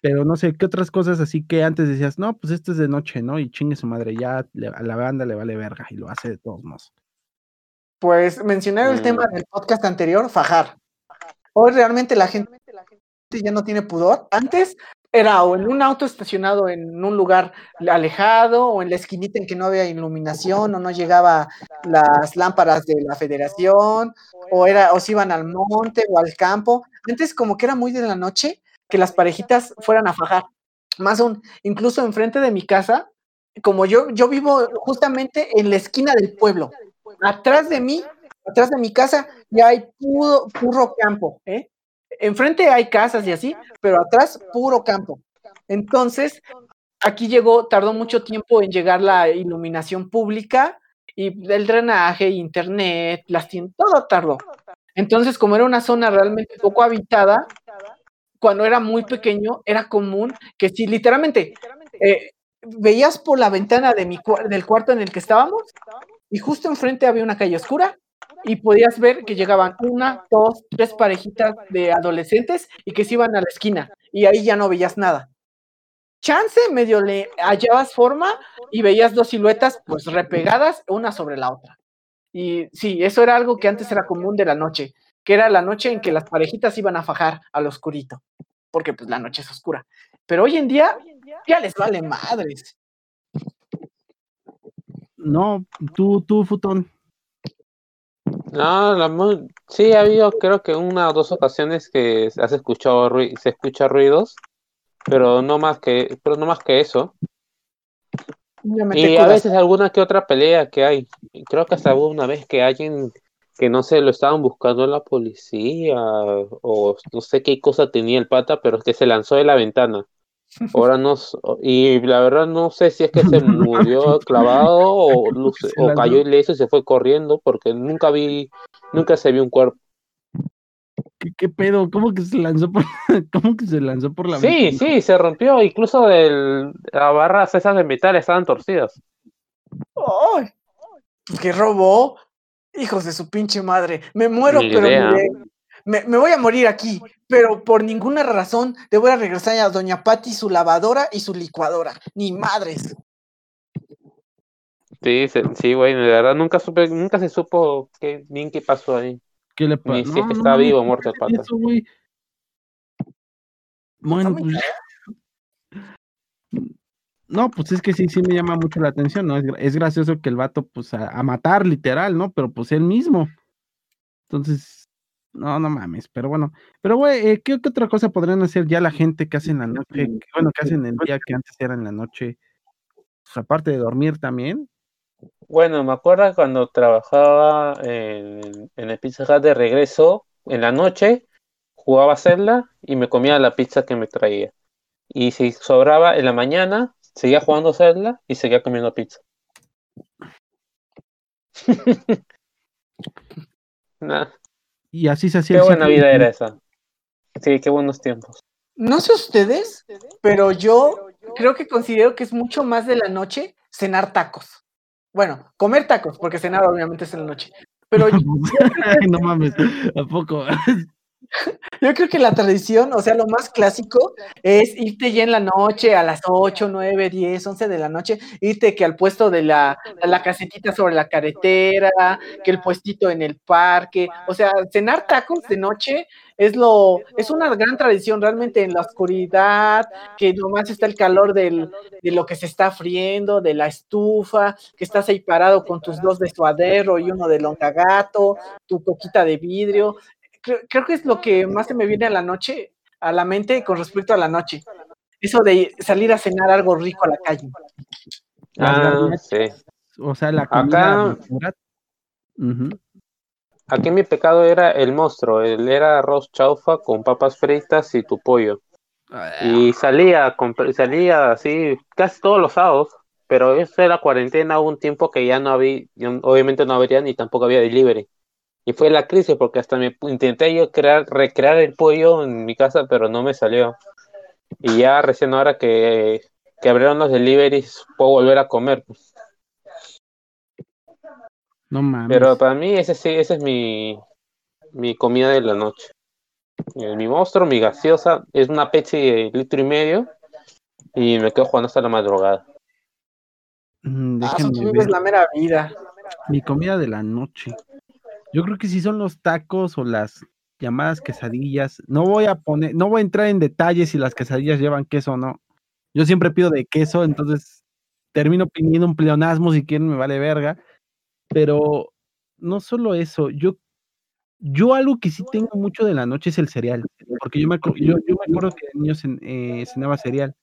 Pero no sé, ¿qué otras cosas así que antes decías, no, pues esto es de noche, ¿no? Y chingue su madre, ya le- a la banda le vale verga y lo hace de todos modos. Pues mencionar el Mm. tema del podcast anterior, fajar. Hoy realmente la gente ya no tiene pudor. Antes era o en un auto estacionado en un lugar alejado o en la esquinita en que no había iluminación o no llegaba las lámparas de la federación o era o se iban al monte o al campo. Antes como que era muy de la noche que las parejitas fueran a fajar. Más aún, incluso enfrente de mi casa, como yo yo vivo justamente en la esquina del pueblo. Atrás de mí, atrás de mi casa, ya hay puro, puro campo, ¿eh? Enfrente hay casas y así, pero atrás puro campo. Entonces, aquí llegó, tardó mucho tiempo en llegar la iluminación pública y el drenaje, internet, las tiendas, todo tardó. Entonces, como era una zona realmente poco habitada, cuando era muy pequeño, era común que si literalmente eh, veías por la ventana de mi, del cuarto en el que estábamos y justo enfrente había una calle oscura y podías ver que llegaban una, dos, tres parejitas de adolescentes y que se iban a la esquina y ahí ya no veías nada. Chance medio le hallabas forma y veías dos siluetas pues repegadas una sobre la otra. Y sí, eso era algo que antes era común de la noche, que era la noche en que las parejitas iban a fajar al oscurito, porque pues la noche es oscura. Pero hoy en día ya les vale madres. No, tú, tú, Futón. No, la sí ha habido creo que una o dos ocasiones que has escuchado se escucha ruidos, pero no más que, pero no más que eso. Y a veces alguna que otra pelea que hay. Creo que hasta hubo una vez que alguien que no sé, lo estaban buscando la policía o no sé qué cosa tenía el pata, pero es que se lanzó de la ventana. Ahora no, y la verdad no sé si es que se murió clavado o, o cayó ileso y se fue corriendo porque nunca vi, nunca se vio un cuerpo. ¿Qué, qué pedo? ¿Cómo que se lanzó por, ¿cómo que se lanzó por la Sí, ventana? sí, se rompió, incluso el, las barras esas de metal estaban torcidas. ¡Ay! Que robó. Hijos de su pinche madre. Me muero, Ni pero idea. mire, me, me voy a morir aquí. Pero por ninguna razón te voy a regresar a Doña Patti su lavadora y su licuadora. Ni madres. Sí, sí, güey, de verdad nunca supe, nunca se supo qué, bien qué pasó ahí. ¿Qué le pasa? Ni si es que está vivo o muerto el pata. Eso, güey. Bueno, pues. No, pues es que sí, sí me llama mucho la atención, ¿no? Es, gra- es gracioso que el vato, pues, a, a matar literal, ¿no? Pero pues él mismo. Entonces, no, no mames, pero bueno. Pero, güey, eh, ¿qué, qué otra cosa podrían hacer ya la gente que hace en la noche? que- bueno, que hacen el día que antes era en la noche. Pues, aparte de dormir también. Bueno, me acuerdo cuando trabajaba en, en el Pizza Hut de regreso, en la noche, jugaba Zelda y me comía la pizza que me traía. Y si sobraba en la mañana, seguía jugando Zelda y seguía comiendo pizza. Nah, Y así se hacía qué buena vida era esa. Sí, qué buenos tiempos. No sé ustedes, pero yo creo que considero que es mucho más de la noche cenar tacos. Bueno, comer tacos, porque cenar obviamente es en la noche. Pero yo, Ay, no mames, ¿a poco? Yo creo que la tradición, o sea, lo más clásico es irte ya en la noche a las 8, 9, 10, 11 de la noche, irte que al puesto de la, a la casetita sobre la carretera, que el puestito en el parque, o sea, cenar tacos de noche es lo, es una gran tradición realmente en la oscuridad, que nomás está el calor del, de lo que se está friendo, de la estufa, que estás ahí parado con tus dos de suadero y uno de longagato, tu coquita de vidrio. Creo, creo que es lo que más se me viene a la noche, a la mente con respecto a la noche. Eso de salir a cenar algo rico a la calle. Ah, sí. O sea, la Acá- comida. Aquí mi pecado era el monstruo, él era arroz chaufa con papas fritas y tu pollo. Y salía, salía así casi todos los sábados, pero eso era cuarentena, hubo un tiempo que ya no había, obviamente no habría ni tampoco había delivery. Y fue la crisis porque hasta me intenté yo crear, recrear el pollo en mi casa, pero no me salió. Y ya recién ahora que, que abrieron los deliveries, puedo volver a comer. pues. No mames. Pero para mí ese sí, ese es mi, mi comida de la noche. Eh, Mi monstruo, mi gaseosa, es una Pepsi de litro y medio y me quedo jugando hasta la madrugada. Mm, Ah, ver. la mera vida. Mi comida de la noche. Yo creo que si son los tacos o las llamadas quesadillas. No voy a poner, no voy a entrar en detalles si las quesadillas llevan queso o no. Yo siempre pido de queso, entonces termino pidiendo un pleonasmo si quieren, me vale verga. Pero no solo eso, yo, yo algo que sí tengo mucho de la noche es el cereal. Porque yo me, yo, yo me acuerdo que de niño cen- eh, cenaba cereal.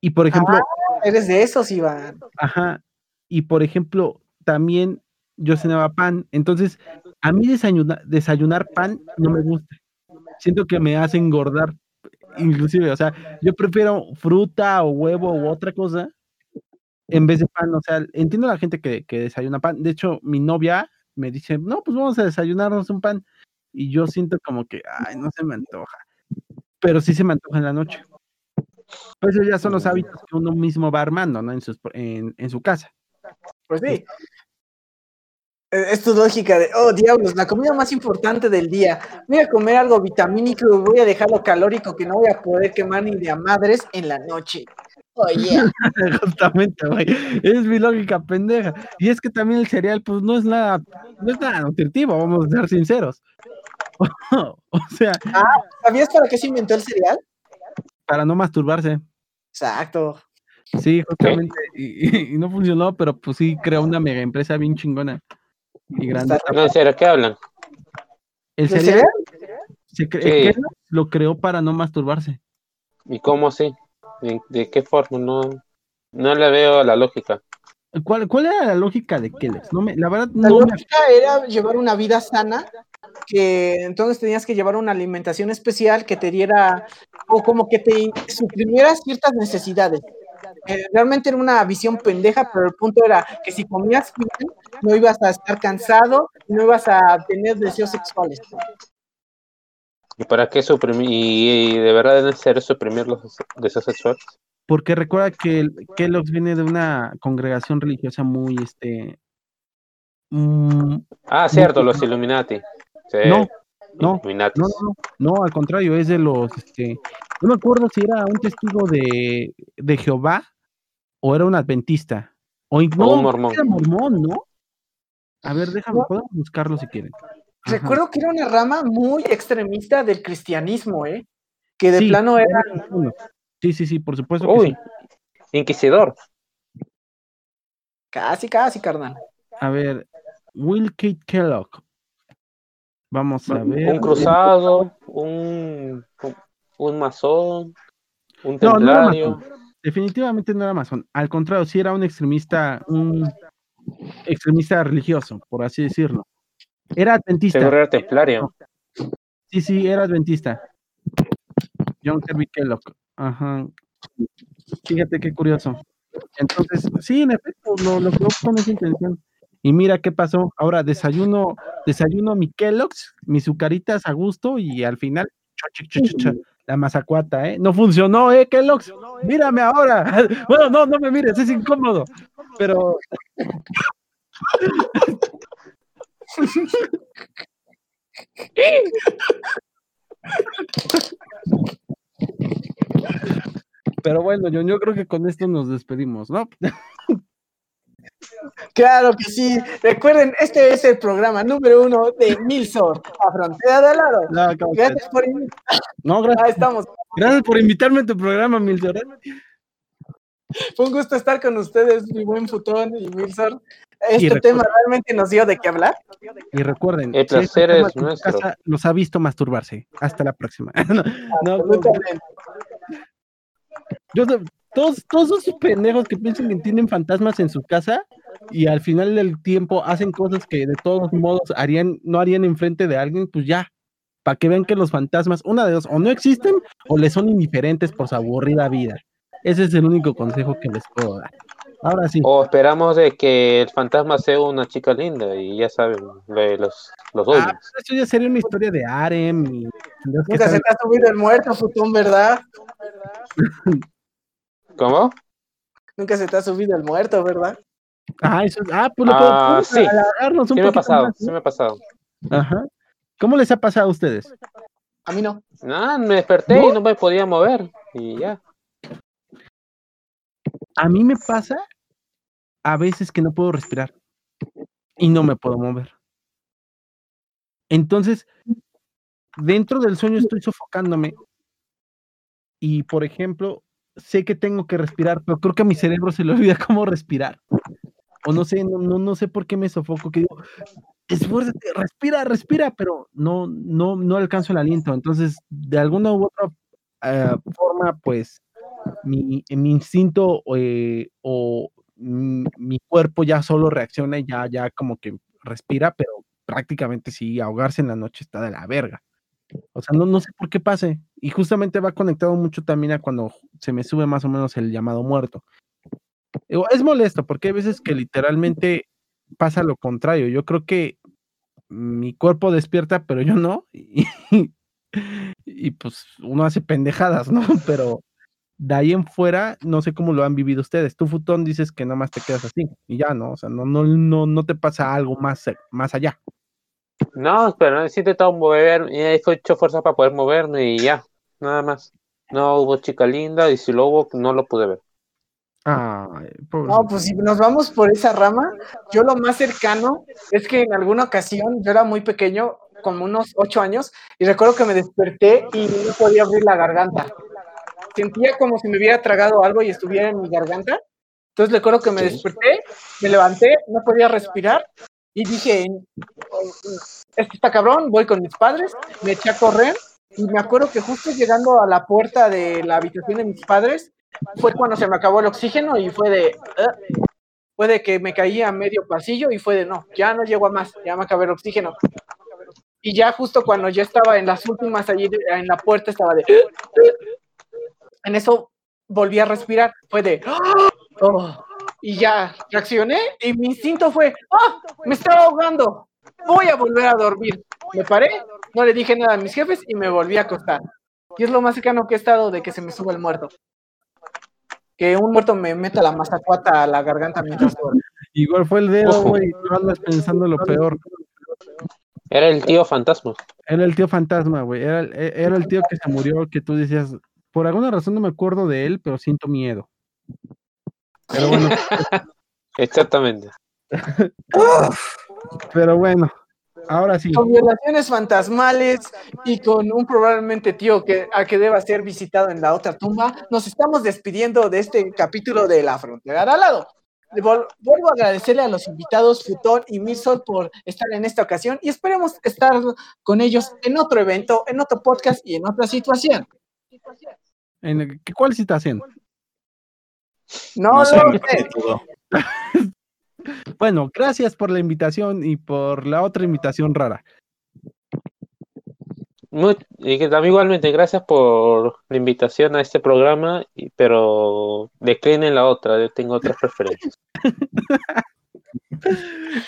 Y por ejemplo, Eres de esos, Iván. Ajá. Y por ejemplo, también yo cenaba pan. Entonces, a mí desayunar, desayunar pan no me gusta. Siento que me hace engordar. Inclusive, o sea, yo prefiero fruta o huevo u otra cosa en vez de pan. O sea, entiendo a la gente que, que desayuna pan. De hecho, mi novia me dice, no, pues vamos a desayunarnos un pan. Y yo siento como que, ay, no se me antoja. Pero sí se me antoja en la noche. Pues esos ya son los hábitos que uno mismo va armando, ¿no? En, sus, en, en su casa. Pues sí. Eh, Es tu lógica de, oh diablos, la comida más importante del día. Voy a comer algo vitamínico y voy a dejarlo calórico que no voy a poder quemar ni de a madres en la noche. Oye, Justamente, güey. Es mi lógica pendeja. Y es que también el cereal, pues no es nada, no es nada nutritivo, vamos a ser sinceros. o sea, ¿sabías para qué se inventó el cereal? para no masturbarse. Exacto. Sí, justamente. Y, y- y no funcionó, pero pues sí creó una mega empresa bien chingona y grande. No, en serio, ¿qué hablan? El ¿El cereal, cereal? se cre- Sí. lo creó para no masturbarse. ¿Y cómo así? ¿De, de qué forma? No, no le veo la lógica. ¿Cuál, cuál era la lógica de Kellogg's? No me, la verdad, La no me lógica era llevar una vida sana que entonces tenías que llevar una alimentación especial que te diera o como que te suprimiera ciertas necesidades. Eh, realmente era una visión pendeja, pero el punto era que si comías bien, no ibas a estar cansado, no ibas a tener deseos sexuales. ¿Y para qué suprimir? ¿Y de verdad es necesario suprimir los deseos sexuales? Porque recuerda que el- Kellogg's viene de una congregación religiosa muy, este... mm, Ah, cierto, los Illuminati. Sí. No, no, no, no, al contrario, es de los, este, no me acuerdo si era un testigo de, de Jehová o era un adventista. O, in- O no, un mormón. Era mormón, ¿no? A ver, déjame, podemos buscarlo si quieren. Ajá. Recuerdo que era una rama muy extremista del cristianismo, ¿eh? Que de Sí, plano era. Sí, sí, sí, por supuesto que Uy, sí. Inquisidor. casi, casi, carnal. A ver, Will Kate Kellogg. Vamos a ver. Un cruzado, un, un, un masón, un No, no era templario. Definitivamente no era masón. Al contrario, sí era un extremista, un extremista religioso, por así decirlo. Era adventista. Seguro era templario. Sí, sí, era adventista. John Kirby Kellogg. Ajá. Fíjate qué curioso. Entonces, sí, en efecto, lo, lo creó con esa intención. Y mira qué pasó. Ahora desayuno, desayuno mi Kellogg's, mis sucaritas a gusto y al final, cho, cho, cho, cho, cho, la mazacuata, ¿eh? No funcionó, ¿eh, Kellogg's? Mírame ahora. Bueno, no, no me mires, es incómodo. Pero Pero bueno, yo, yo creo que con esto nos despedimos, ¿no? Claro que sí. Recuerden, este es el programa número uno de Milsor, a frontera de al lado. No, ¿cómo Gracias por No, Ahí gracias, estamos. gracias por invitarme a tu programa, Milton. Fue un gusto estar con ustedes, mi buen Futón y Milsor. Este tema realmente nos dio de qué hablar. Y recuerden, El si hay placer es nuestro. casa, los ha visto masturbarse. Hasta la próxima. No, no, yo todos, todos esos pendejos que piensan que tienen fantasmas en su casa y al final del tiempo hacen cosas que de todos modos harían, no harían enfrente de alguien, pues ya, para que vean que los fantasmas, una de dos, o no existen o les son indiferentes por su aburrida vida. Ese es el único consejo que les puedo dar. Ahora sí. O esperamos de que el fantasma sea una chica linda y ya saben, los, los Ah, eso ya sería una historia de Arem y Nunca se te ha subido el muerto, Futón, ¿verdad? ¿Cómo? Nunca se te ha subido el muerto, ¿verdad? Ah, eso es- ah, pues lo Ah, podemos sí. alargarnos un Sí me ha pasado, más, sí ¿no? me ha pasado. Ajá. ¿Cómo les ha pasado a ustedes? A mí no. No, me desperté y no me podía mover y ya. A mí me pasa a veces que no puedo respirar y no me puedo mover. Entonces, dentro del sueño estoy sofocándome y, por ejemplo, sé que tengo que respirar, pero creo que a mi cerebro se le olvida cómo respirar. O no sé, no, no, no sé por qué me sofoco, que digo, esfuérzate, respira, respira, pero no, no, no alcanzo el aliento. Entonces, de alguna u otra eh, forma, pues, mi, instinto eh, o mi cuerpo ya solo reacciona y ya, ya como que respira, pero prácticamente sí, ahogarse en la noche está de la verga. O sea, no, no sé por qué pase. Y justamente va conectado mucho también a cuando se me sube más o menos el llamado muerto. Es molesto porque hay veces que literalmente pasa lo contrario. Yo creo que mi cuerpo despierta, pero yo no. Y, pues uno hace pendejadas, ¿no? Pero de ahí en fuera, no sé cómo lo han vivido ustedes. Tú, Futón, dices que nada más te quedas así y ya, ¿no? O sea, no, no, no, no te pasa algo más, más allá. No, pero sí he intentado mover y he hecho fuerza para poder moverme y ya, nada más. No hubo chica linda y si lo hubo, no lo pude ver. Ay, No, pues si nos vamos por esa rama, yo lo más cercano es que en alguna ocasión yo era muy pequeño, como unos ocho años, y recuerdo que me desperté y no podía abrir la garganta. Sentía como si me hubiera tragado algo y estuviera en mi garganta. Entonces recuerdo que me Sí. desperté, me levanté, no podía respirar y dije, este está cabrón, voy con mis padres, me eché a correr y me acuerdo que justo llegando a la puerta de la habitación de mis padres fue cuando se me acabó el oxígeno y fue de, "Ah", fue de que me caí a medio pasillo y fue de, no, ya no llego a más, ya me acabé el oxígeno. Y ya justo cuando yo estaba en las últimas allí en la puerta estaba de... En eso volví a respirar, fue de... "Oh", y ya reaccioné y mi instinto fue, ¡ah! Me estaba ahogando, voy a volver a dormir. Me paré, no le dije nada a mis jefes y me volví a acostar. Y es lo más cercano que he estado de que se me suba el muerto. Que un muerto me meta la mazacuata a la garganta mientras duermo. Igual fue el dedo, güey. y Tú andas pensando lo peor. Era el tío fantasma. Era el tío fantasma, güey. Era, el- e- era el tío que se murió, que tú decías, por alguna razón no me acuerdo de él, pero siento miedo. Pero bueno, Exactamente. pero bueno. Ahora sí. Con violaciones fantasmales y con un probablemente tío que, a que deba ser visitado en la otra tumba, nos estamos despidiendo de este capítulo de La Frontera al lado. Vuelvo a agradecerle a los invitados Futón y Misol por estar en esta ocasión y esperemos estar con ellos en otro evento, en otro podcast y en otra situación. En el- ¿qué- ¿Cuál situación? No, No sé, lo sé. Bueno, gracias por la invitación y por la otra invitación rara. Muy- y que también igualmente, gracias por la invitación a este programa, y- pero declinen la otra, yo tengo otras preferencias.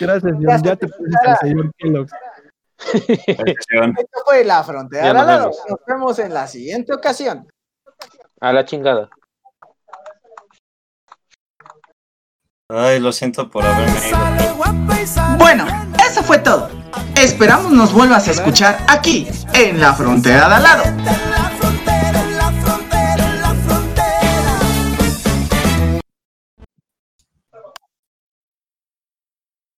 Gracias, John. Ya te a- señor Kellogg. Esto fue La Frontera. Nos vemos en la siguiente ocasión. A la chingada. Ay, lo siento por haberme ido. Bueno, eso fue todo. Esperamos nos vuelvas a escuchar aquí, en la frontera de al lado.